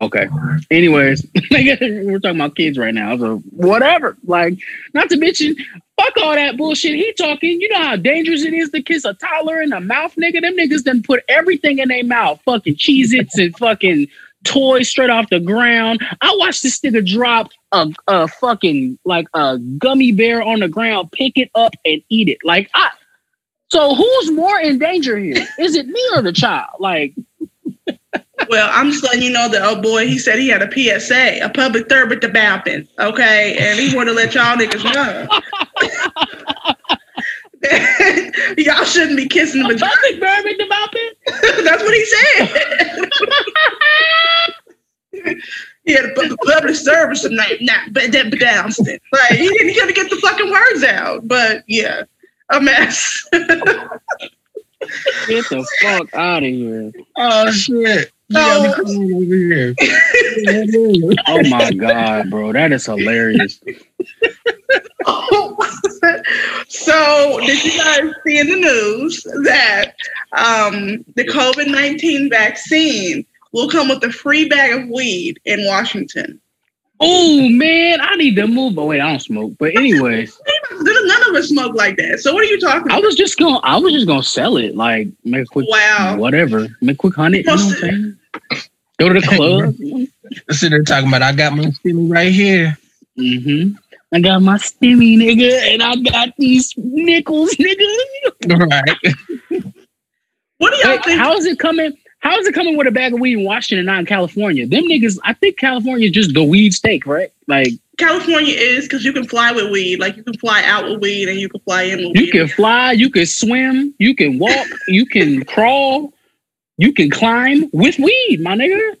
S3: Okay. Anyways, [laughs] we're talking about kids right now. So whatever. Like, not to mention, fuck all that bullshit. He talking. You know how dangerous it is to kiss a toddler in the mouth, nigga. Them niggas done put everything in their mouth. Fucking Cheez-Its and fucking toys straight off the ground. I watched this nigga drop a, a fucking like a gummy bear on the ground, pick it up and eat it. Like I so who's more in danger here? Is it me or the child? Like
S1: Well, I'm just letting you know that oh boy, he said he had a PSA, a public third with the Balpin, okay, and he wanted to let y'all niggas know. [laughs] y'all shouldn't be kissing the vagina.
S3: public bourbon about it?
S1: That's what he said. he had a public service and not, not but that but downstant. Like he didn't he couldn't get the fucking words out. But yeah, a mess. [laughs]
S3: Get the fuck out of here.
S2: Oh shit. You got me crying over here. [laughs]
S3: Oh my god, bro. That is hilarious. [laughs]
S1: so did you guys see in the news that um, the COVID nineteen vaccine will come with a free bag of weed in Washington?
S3: Oh man, I need to move. But wait, I don't smoke. But anyways,
S1: None of us smoke like that. So what are you talking
S3: I
S1: about?
S3: was just gonna I was just gonna sell it. Like make a quick
S1: Wow.
S3: whatever. Make a quick hundred, you know what I'm saying? Go to the [laughs] club.
S2: Sitting there talking about I got my stimmy right here.
S3: Mm-hmm. I got my stimmy, nigga, and I got these nickels, nigga.
S2: Right. [laughs]
S1: What do y'all
S3: Wait,
S1: think?
S3: how is it coming? How is it coming with a bag of weed in Washington not in California? Them niggas, I think California is just the weed state, right? Like
S1: California is because you can fly with weed. Like you can fly out with weed and you can fly in with
S3: you
S1: weed.
S3: You can fly, you can swim, you can walk, you can crawl, you can climb with weed, my nigga.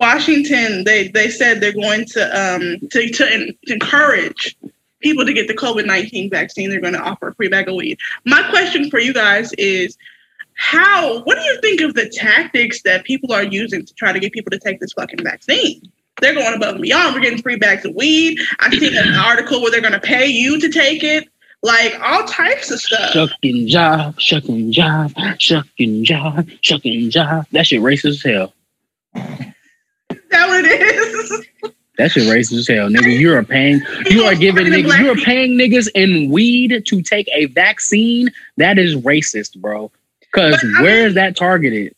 S1: Washington, they they said they're going to um to, to, to encourage people to get the COVID nineteen vaccine. They're going to offer a free bag of weed. My question for you guys is. How? What do you think of the tactics that people are using to try to get people to take this fucking vaccine? They're going above and beyond. We're getting free bags of weed. I've seen an article where they're going to pay you to take it. Like all types of stuff.
S3: Shuck and jive, shuck and jive, shuck and jive, shuck and jive. That shit racist as hell.
S1: That what it is?
S3: That shit racist as hell, nigga. You are paying, you are giving niggas, you are paying niggas in weed to take a vaccine. That is racist, bro. Cause
S1: But I
S3: where
S1: mean-
S3: is that targeted?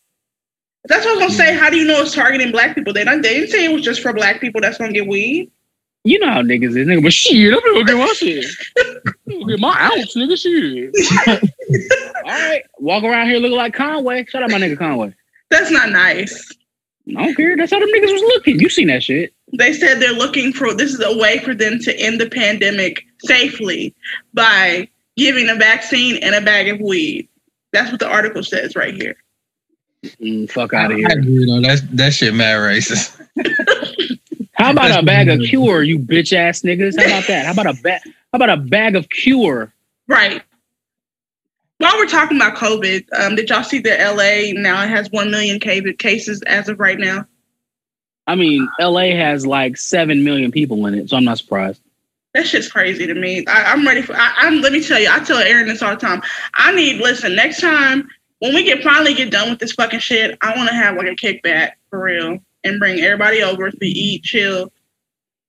S1: That's what I was gonna say. Mm. How do you know it's targeting black people? They don't. They didn't say it was just for black people that's gonna get weed.
S3: You know how niggas is, nigga. But shit, I'm gonna get my shit. [laughs] I'm get my ounce, nigga. Shit. [laughs] All right, walk around here looking like Conway. Shut up, my nigga Conway.
S1: That's not nice.
S3: I don't care. That's how them niggas was looking. You seen that shit?
S1: They said they're looking for this is a way for them to end the pandemic safely by giving a vaccine and a bag of weed. That's what the article says right here.
S3: Mm, fuck out of
S2: I
S3: here.
S2: agree, though. That's that shit mad racist. [laughs]
S3: How about a bag of cure, you bitch ass niggas? How about that? How about a bag? How about a bag of cure?
S1: Right. While we're talking about COVID, um, did y'all see that LA now has one million COVID cases as of right now?
S3: I mean, LA has like seven million people in it, so I'm not surprised.
S1: That shit's crazy to me. I, I'm ready for. I, I'm. Let me tell you. I tell Aaron this all the time. I need. Listen, next time when we get finally get done with this fucking shit, I want to have like a kickback for real and bring everybody over to eat, chill.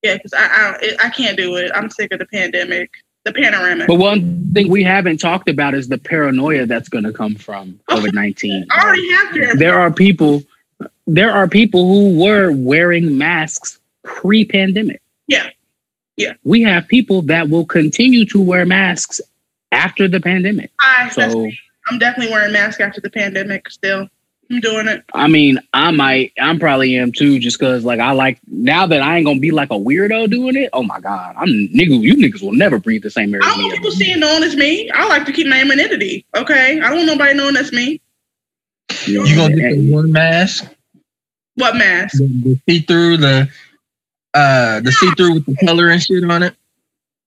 S1: Yeah, because I, I I can't do it. I'm sick of the pandemic, the panoramic.
S3: But one thing we haven't talked about is the paranoia that's going to come from [laughs] COVID nineteen.
S1: I already have to.
S3: There are people. There are people who were wearing masks pre-pandemic.
S1: Yeah. Yeah.
S3: We have people that will continue to wear masks after the pandemic.
S1: That's
S3: So.
S1: I'm definitely wearing masks after the pandemic. Still, I'm doing it.
S3: I mean, I might, I'm probably am too, just cause like I like now that I ain't gonna be like a weirdo doing it. Oh my god, I'm nigga. You niggas will never breathe the same air
S1: I
S3: as
S1: don't want
S3: me.
S1: people seeing knowing as me. I like to keep my anonymity. Okay, I don't want nobody knowing that's me.
S3: You
S2: You gonna get the one mask,
S1: What mask?
S2: the, the see through, the uh, the see through with the color and shit on it.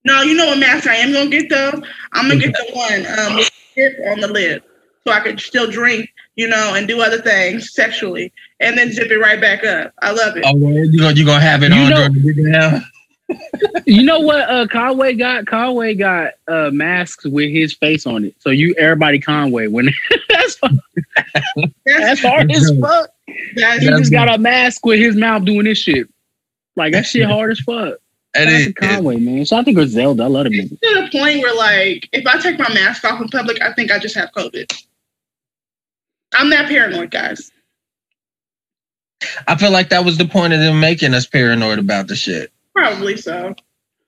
S1: No, you know what mask I am gonna get though. I'm gonna get the one um with the on the lid, so I can still drink, you know, and do other things sexually, and then zip it right back up. I love it.
S2: Oh, well, you gonna you gonna have it
S3: You
S2: on
S3: know-
S2: during the dig? [laughs]
S3: You know what? Uh, Conway got Conway got uh masks with his face on it. So you everybody Conway when [laughs] that's that's
S1: That's,
S3: hard as fuck.
S1: that's,
S3: He
S2: Yeah.
S3: just got a mask with his mouth doing this shit. Like that shit hard as fuck.
S2: And
S3: Shout out
S2: it,
S3: to Conway, man. Shout out to Griselda. I love him.
S1: to the point where like if I take my mask off in public, I think I just have COVID. I'm that paranoid, guys.
S2: I feel like that was the point of them making us paranoid about the shit.
S1: Probably so.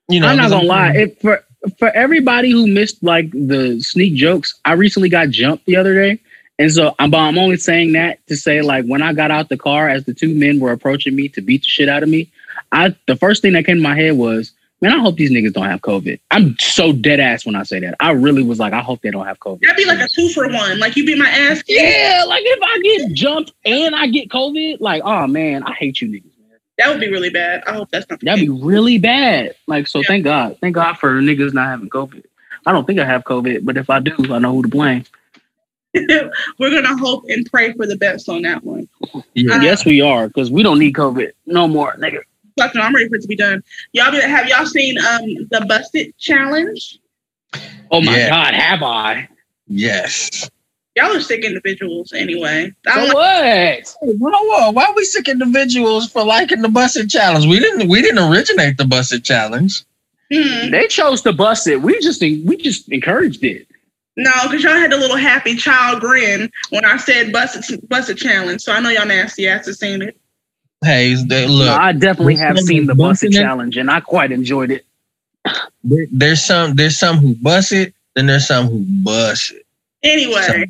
S2: You know,
S3: I'm not gonna lie. If for for everybody who missed like the sneak jokes, I recently got jumped the other day, and so I'm, but I'm only saying that to say like when I got out the car as the two men were approaching me to beat the shit out of me, I the first thing that came to my head was, man, I hope these niggas don't have COVID. I'm so dead ass when I say that. I really was like, I hope they don't have COVID.
S1: That'd be like a two for one. Like you be my ass.
S3: yeah, like if I get jumped and I get COVID, like oh man, I hate you niggas. Man.
S1: That would be really bad. I hope that's not. the
S3: That'd be really bad. Like, so
S1: Yeah.
S3: thank God. Thank God for niggas not having COVID. I don't think I have COVID, but if I do, I know who to blame. [laughs]
S1: We're gonna hope and pray for the best on that one. [laughs]
S2: yeah,
S1: Uh,
S3: yes, we are, because we don't need COVID no more, nigga.
S1: Fuck no, I'm ready for it to be done. Y'all be, have y'all seen um the busted challenge?
S3: Oh my
S2: Yeah.
S3: God, have I?
S2: yes.
S1: Y'all are sick individuals anyway. I
S3: So
S1: like,
S3: what?
S2: Whoa, whoa, why are we sick individuals for liking the busted challenge? We didn't we didn't originate the busted challenge.
S1: hmm.
S3: They chose to bust it. We just we just encouraged it.
S1: No, because y'all had a little happy child grin when I said busted busted challenge. So I know y'all nasty asses seen it.
S2: Hey, they, look,
S3: No, I definitely have seen the
S2: it,
S3: busted challenge, and I quite enjoyed it.
S2: there- there's some there's some who bust it, then there's some who bust it.
S1: Anyway,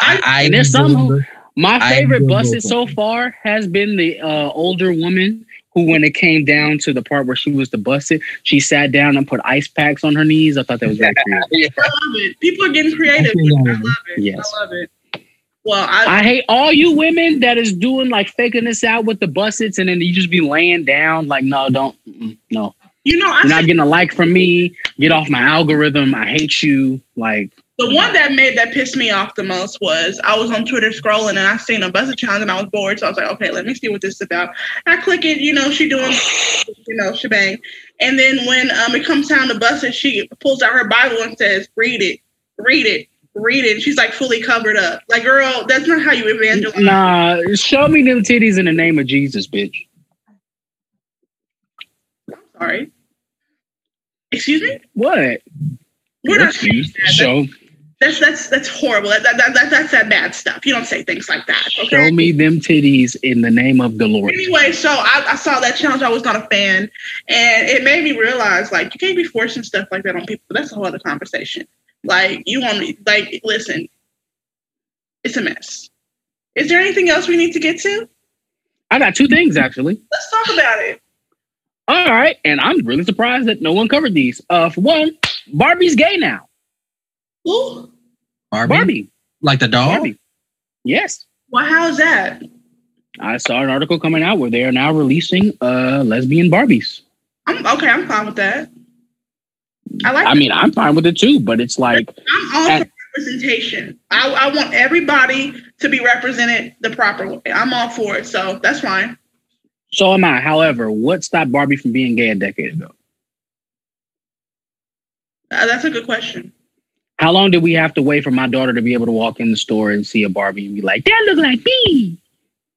S2: I, I
S3: And there's some who- My favorite
S2: enjoy
S3: busted so far has been the uh, older woman who, when it came down to the part where she was to the busted, she sat down and put ice packs on her knees. I thought that was very [laughs] creative.
S1: I love it. People are getting creative.
S2: I
S1: I love it.
S3: Yes.
S1: I love it. Well, I,
S3: I hate all you women that is doing like faking this out with the bussets, and then you just be laying down like, no, don't, mm, no,
S1: you know, I
S3: you're not getting a like from me. Get off my algorithm. I hate you. Like,
S1: the one that made that pissed me off the most was I was on Twitter scrolling and I seen a busted challenge and I was bored. So I was like, okay, let me see what this is about. I click it, you know, she doing, you know, shebang. And then when um it comes time to bust it, she pulls out her Bible and says, read it, read it, read it. She's like fully covered up. Like, girl, that's not how you evangelize.
S3: nah, show me them titties in the name of Jesus, bitch.
S1: Sorry. Excuse me?
S3: What?
S1: We're not that.
S3: show
S1: That's that's that's horrible. That, that, that, that, that's that bad stuff. You don't say things like that. Okay.
S3: show me them titties in the name of the Lord.
S1: Anyway, so I, I saw that challenge. I was not a fan, and it made me realize like you can't be forcing stuff like that on people. That's a whole other conversation. Like you want me like listen, it's a mess. Is there anything else we need to get to?
S3: I got two things actually.
S1: Let's talk about it.
S3: All right, and I'm really surprised that no one covered these. Uh, for one, Barbie's gay now.
S1: Ooh,
S2: Barbie?
S3: Barbie,
S2: like the dog.
S3: Barbie. Yes,
S1: well, how's that?
S3: I saw an article coming out where they are now releasing uh lesbian Barbies.
S1: I'm okay. I'm fine with that. I like.
S3: I mean, I'm fine with it too, but it's like
S1: I'm all
S3: and-
S1: for representation. I, I want everybody to be represented the proper way. I'm all for it, so that's fine.
S3: so am I. However, what stopped Barbie from being gay a decade ago?
S1: Uh, that's a good question.
S3: How long did we have to wait for my daughter to be able to walk in the store and see a Barbie and be like, "That look like me"?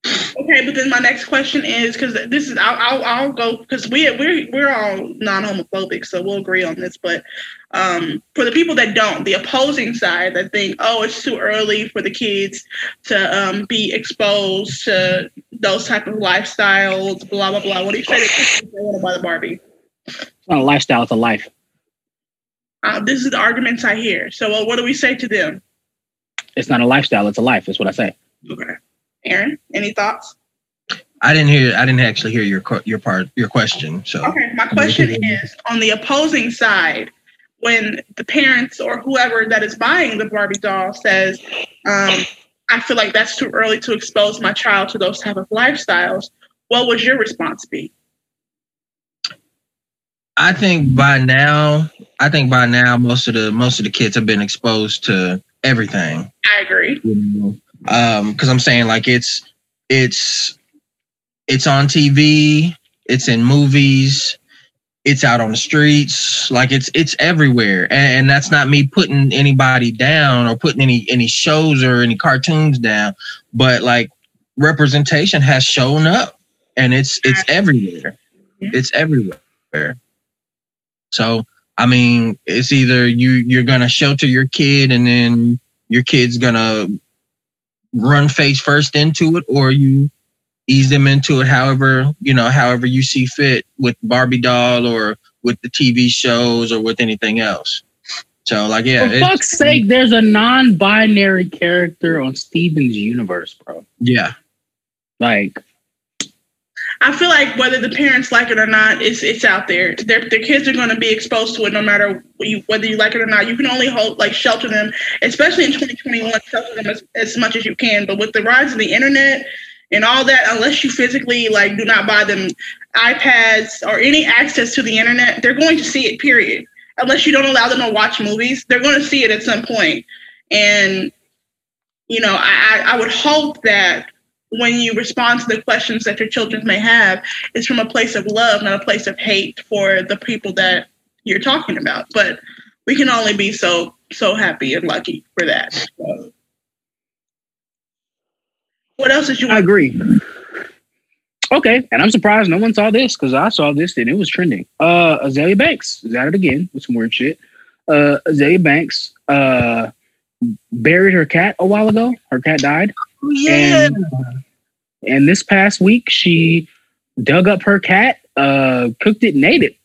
S1: Okay, but then my next question is because this is I'll I'll, I'll go because we we're we're all non-homophobic, so we'll agree on this. But um, for the people that don't, the opposing side that think, oh, it's too early for the kids to um, be exposed to those type of lifestyles, blah blah blah. What do you say to kids that want to buy the Barbie?
S3: It's not a lifestyle; it's a life.
S1: Uh, this is the arguments I hear. So uh, what do we say to them?
S3: It's not a lifestyle; it's a life. Is what I say.
S1: Okay, Aaron, any thoughts?
S2: I didn't hear. I didn't actually hear your your part your question. So
S1: Okay, my question is on the opposing side, when the parents or whoever that is buying the Barbie doll says, um, I feel like that's too early to expose my child to those type of lifestyles, what would your response be?
S2: I think by now, I think by now most of the most of the kids have been exposed to everything.
S1: I agree.
S2: You know? Um, because I'm saying like it's it's it's on TV, it's in movies, it's out on the streets, like it's it's everywhere. And, and that's not me putting anybody down or putting any any shows or any cartoons down, but like representation has shown up and it's it's everywhere. It's everywhere. So I mean, it's either you you're gonna shelter your kid and then your kid's gonna run face first into it, or you ease them into it however you know however you see fit with Barbie doll or with the TV shows or with anything else. So like yeah,
S3: For fuck's sake, there's a non-binary character on Steven's universe, bro.
S2: yeah,
S3: Like,
S1: I feel like whether the parents like it or not, it's it's out there. Their their kids are going to be exposed to it no matter you, whether you like it or not. You can only hold like shelter them, especially in 2021, shelter them as, as much as you can. But with the rise of the internet and all that, unless you physically like do not buy them iPads or any access to the internet, they're going to see it. Period. Unless you don't allow them to watch movies, they're going to see it at some point. And you know, I I would hope that when you respond to the questions that your children may have is from a place of love, not a place of hate for the people that you're talking about. But we can only be so so happy and lucky for that. So. What else did you
S3: I agree. Okay, and I'm surprised no one saw this because I saw this and it was trending. Uh, Azealia Banks is at it again with some weird shit. Uh, Azealia Banks uh buried her cat a while ago. Her cat died.
S2: Yeah.
S3: And, and this past week, she dug up her cat, uh, cooked it, and ate it.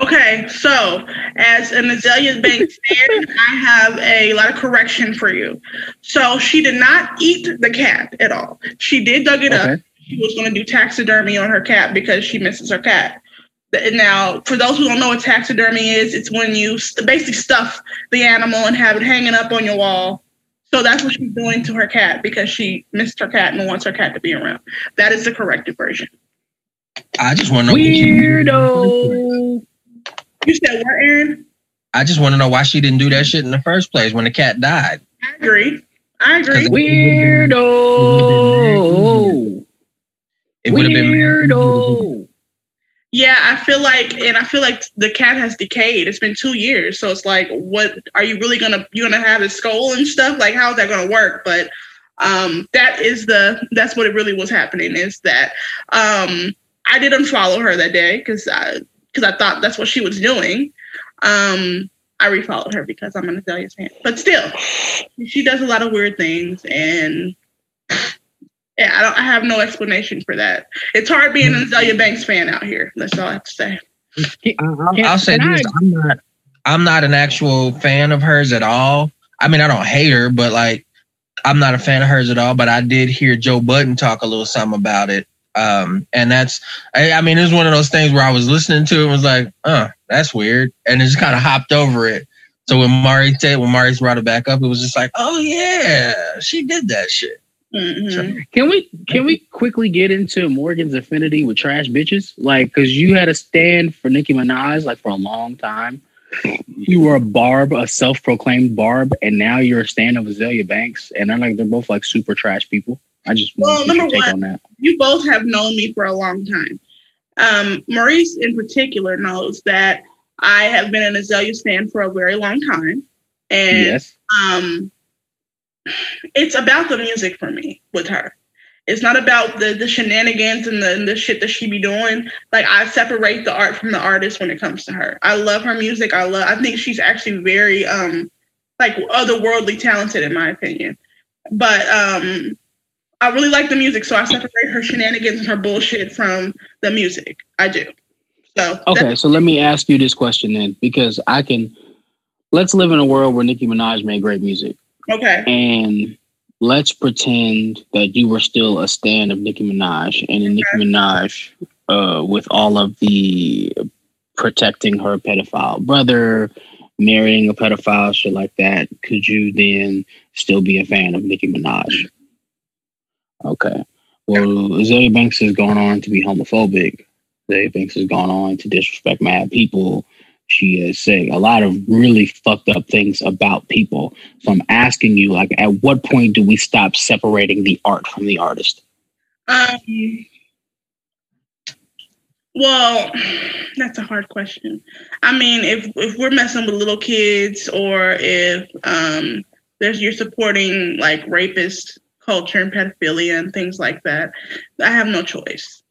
S1: Okay, so as an Azealia Banks [laughs] fan, I have a lot of correction for you. So she did not eat the cat at all. She did dug it up. She was going to do taxidermy on her cat because she misses her cat. Now, for those who don't know what taxidermy is, it's when you basically stuff the animal and have it hanging up on your wall. So that's what she's doing to her cat because she missed her cat and wants her cat to be around. That is the corrected version.
S2: I just want to know.
S3: Weirdo.
S1: You said what, Aaron?
S2: I just want to know why she didn't do that shit in the first place when the cat died.
S1: I agree. I agree.
S3: Weirdo.
S2: It would have been
S3: Weirdo.
S1: Yeah, I feel like, and I feel like the cat has decayed. It's been two years, so it's like, what are you really gonna you gonna have his skull and stuff? Like, how's that gonna work? But um, that is the that's what it really was happening. Is that um, I did unfollow her that day because I because I thought that's what she was doing. Um, I refollowed her because I'm an Azealia fan, but still, she does a lot of weird things, and yeah, I don't. I have no explanation for that. It's hard being an Azealia Banks fan out here. That's all I have to say.
S2: I'll, I'll say
S3: Can
S2: this:
S3: I-
S2: I'm not, I'm not an actual fan of hers at all. I mean, I don't hate her, but like, I'm not a fan of hers at all. But I did hear Joe Budden talk a little something about it, um, and that's, I, I mean, it was one of those things where I was listening to it and was like, "Uh, that's weird," and it just kind of hopped over it. So when Mari said, when Mari's brought it back up, it was just like, "Oh yeah, she did that shit."
S1: Mhm.
S3: Can we can we quickly get into Morgan's affinity with trash bitches? Like, cause you had a stand for Nicki Minaj like for a long time. You were a barb, a self-proclaimed barb, and now you're a stand of Azealia Banks, and they're like they're both like super trash people. I just
S1: Well, number
S3: take
S1: one-
S3: on that.
S1: You both have known me for a long time. Um, Maurice, in particular, knows that I have been an Azealia stand for a very long time, and
S3: Yes.
S1: um, it's about the music for me with her. It's not about the the shenanigans and the, and the shit that she be doing. Like I separate the art from the artist when it comes to her. I love her music. I love. I think she's actually very um like otherworldly talented in my opinion. But um I really like the music, so I separate her shenanigans and her bullshit from the music. I do. So
S3: Okay, so let me ask you this question then, because I can let's live in a world where Nicki Minaj made great music,
S1: Okay.
S3: and let's pretend that you were still a stand of Nicki Minaj, and then Nicki Minaj, uh, with all of the protecting her pedophile brother, marrying a pedophile, shit like that, could you then still be a fan of Nicki Minaj? Okay. Well, Azealia Banks has gone on to be homophobic. Azealia Banks has gone on to disrespect mad people. She is saying a lot of really fucked up things about people. So I'm asking you, like, at what point do we stop separating the art from the artist?
S1: Um, well, that's a hard question. I mean, if if we're messing with little kids, or if um, there's you're supporting like rapist culture and pedophilia and things like that, I have no choice.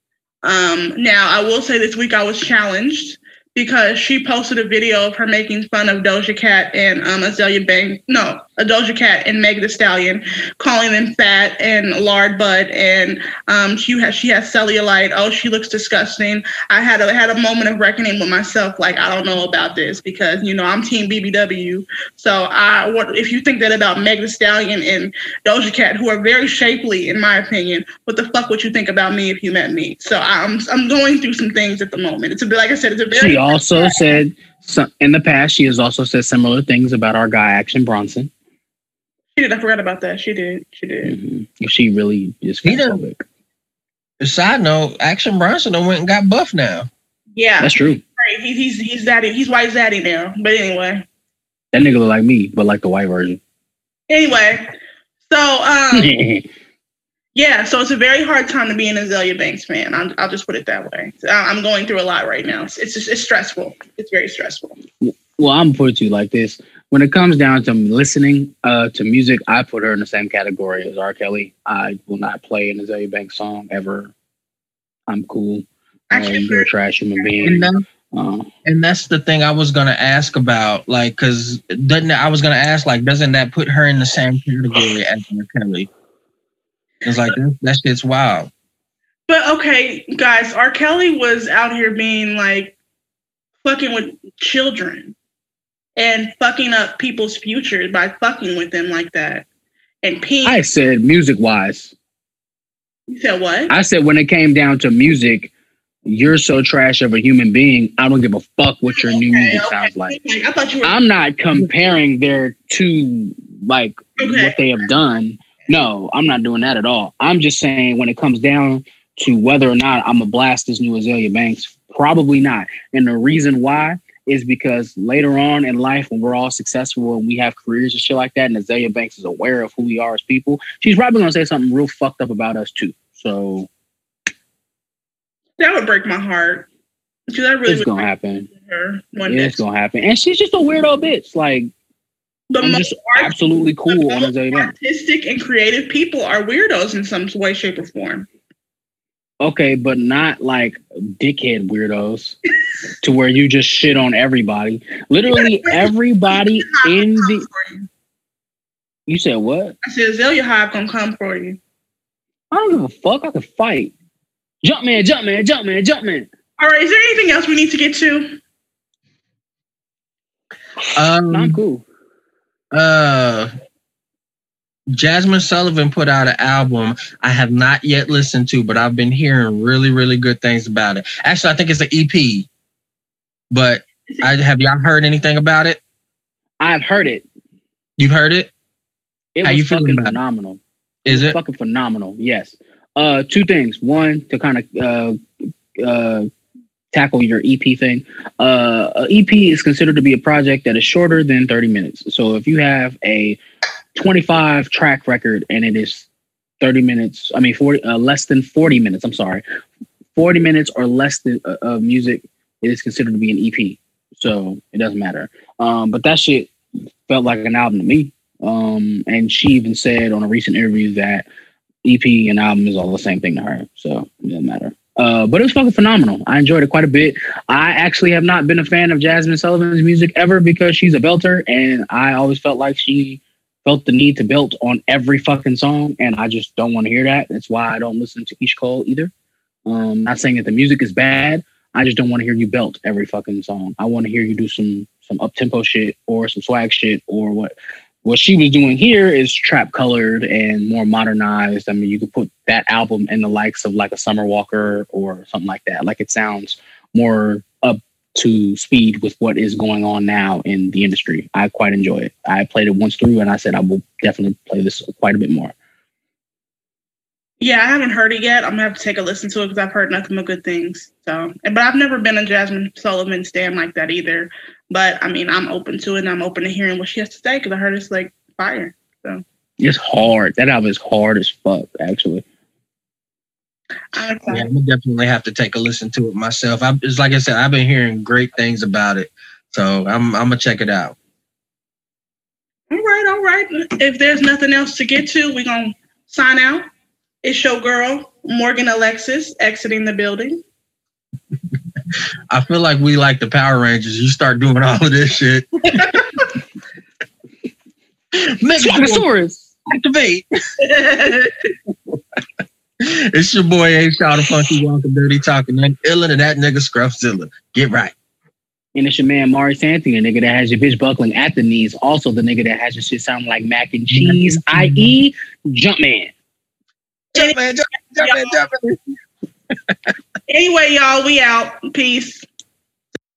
S1: Um, now, I will say this week I was challenged because she posted a video of her making fun of Doja Cat and um, Azealia Banks. No, a Doja Cat and Meg Thee Stallion, calling them fat and lard butt, and um, she has she has cellulite. Oh, she looks disgusting. I had a had a moment of reckoning with myself. Like I don't know about this because you know I'm Team BBW. So I if you think that about Meg Thee Stallion and Doja Cat, who are very shapely in my opinion, what the fuck would you think about me if you met me? So I'm I'm going through some things at the moment. It's a like I said, it's a very
S3: also [laughs] said so in the past. She has also said similar things about our guy Action Bronson.
S1: She did. I forgot about that. She did. She did.
S3: Mhm. She really is
S2: He done-
S3: homophobic.
S2: Side note, Action Bronson done went and got buff now.
S1: Yeah,
S3: That's true.
S1: right. He, he's he's zaddy. He's white zaddy now. But anyway,
S3: That nigga look like me, but like the white version.
S1: anyway. So um, [laughs] yeah. So it's a very hard time to be an Azealia Banks fan. I'm, I'll just put it that way. I- I'm going through a lot right now. It's it's, just, it's stressful. It's very stressful.
S3: well, I'm gonna put it to you like this. When it comes down to listening uh, to music, I put her in the same category as R. Kelly. I will not play an Azealia Banks song ever. I'm cool. Uh,
S1: Actually,
S3: you're a trash human being.
S2: that-
S3: Uh,
S2: and that's the thing I was gonna ask about, like, because doesn't I was gonna ask, like, doesn't that put her in the same category as R. Kelly? It's like that, that shit's wild.
S1: But okay, guys, R. Kelly was out here being like fucking with children and fucking up people's futures by fucking with them like that. And peeing.
S3: I said music wise.
S1: you said what?
S3: I said when it came down to music, you're so trash of a human being. I don't give a fuck what your new music
S1: okay.
S3: sounds like.
S1: I thought you were.
S3: I'm not comparing their two like
S1: Okay.
S3: what they have done. No, I'm not doing that at all. I'm just saying when it comes down to whether or not I'm a blast this new Azealia Banks, probably not. And the reason why is because later on in life, when we're all successful and we have careers and shit like that, and Azealia Banks is aware of who we are as people, she's probably gonna say something real fucked up about us too. So
S1: that would break my heart. Because I really
S3: it's gonna happen.
S1: her one
S3: Yeah, it's gonna happen. And she's just a weirdo bitch. Like
S1: The
S3: I'm
S1: most
S3: just absolutely
S1: the
S3: cool on
S1: most
S3: Azealia
S1: artistic and creative people are weirdos in some way, shape, or form.
S3: Okay, but not like dickhead weirdos [laughs] to where you just shit on everybody. Literally [laughs] everybody in the
S1: you.
S3: you said what?
S1: I said Azealia Hive gonna come for you.
S3: I don't give a fuck. I can fight. Jump man, jump man, jump man, jump man.
S1: All right, is there anything else we need to get to?
S2: Um,
S3: I'm cool.
S2: Uh Jazmine Sullivan put out an album I have not yet listened to, but I've been hearing really, really good things about it. Actually, I think it's an EP. But I have y'all heard anything about it?
S3: I've heard it.
S2: You've heard it?
S3: It
S2: How
S3: was
S2: you
S3: fucking
S2: about it?
S3: phenomenal.
S2: Is it?
S3: fucking phenomenal. Yes. Uh, two things. One to kind of uh, uh, tackle your EP thing. Uh, EP is considered to be a project that is shorter than thirty minutes. So if you have a twenty-five track record and it is thirty minutes, I mean forty, uh, less than forty minutes. I'm sorry, forty minutes or less than uh, of music, it is considered to be an EP. So it doesn't matter. Um, but that shit felt like an album to me. Um, and she even said on a recent interview that EP and album is all the same thing to her. So it doesn't matter. Uh, but it was fucking phenomenal. I enjoyed it quite a bit. I actually have not been a fan of Jazmine Sullivan's music ever because she's a belter, and I always felt like she felt the need to belt on every fucking song, and I just don't want to hear that. That's why I don't listen to Keyshia Cole either. Um, not saying that the music is bad. I just don't want to hear you belt every fucking song. I want to hear you do some some up tempo shit or some swag shit or what what she was doing here is trap colored and more modernized. I mean, you could put that album in the likes of like a Summer Walker or something like that. Like it sounds more up to speed with what is going on now in the industry. I quite enjoy it. I played it once through and I said I will definitely play this quite a bit more.
S1: Yeah, I haven't heard it yet. I'm gonna have to take a listen to it because I've heard nothing but good things. So, but I've never been a Jazmine Sullivan stand like that either. But I mean, I'm open to it and I'm open to hearing what she has to say because I heard it's like fire. So
S3: it's hard. That album is hard as fuck, actually.
S2: I'm yeah, I'm definitely have to take a listen to it myself. I, it's like I said, I've been hearing great things about it, so I'm I'm gonna check it out.
S1: All right, all right. If there's nothing else to get to, we're gonna sign out. It's your girl Morgan Alexis exiting the building.
S2: I feel like we like the Power Rangers. You start doing all of this shit. [laughs]
S3: Megasaurus,
S2: activate. it's your boy A Shot of Funky Walker Dirty Talking and illin and that nigga Scruffzilla. Get right.
S3: And it's your man Mari Santi, a nigga that has your bitch buckling at the knees. Also the nigga that has your shit sound like mac and cheese, mm-hmm. i.e. Jumpman.
S1: Jumpman, Jumpman, Jumpman, Jumpman. [laughs] anyway, y'all, we out. Peace.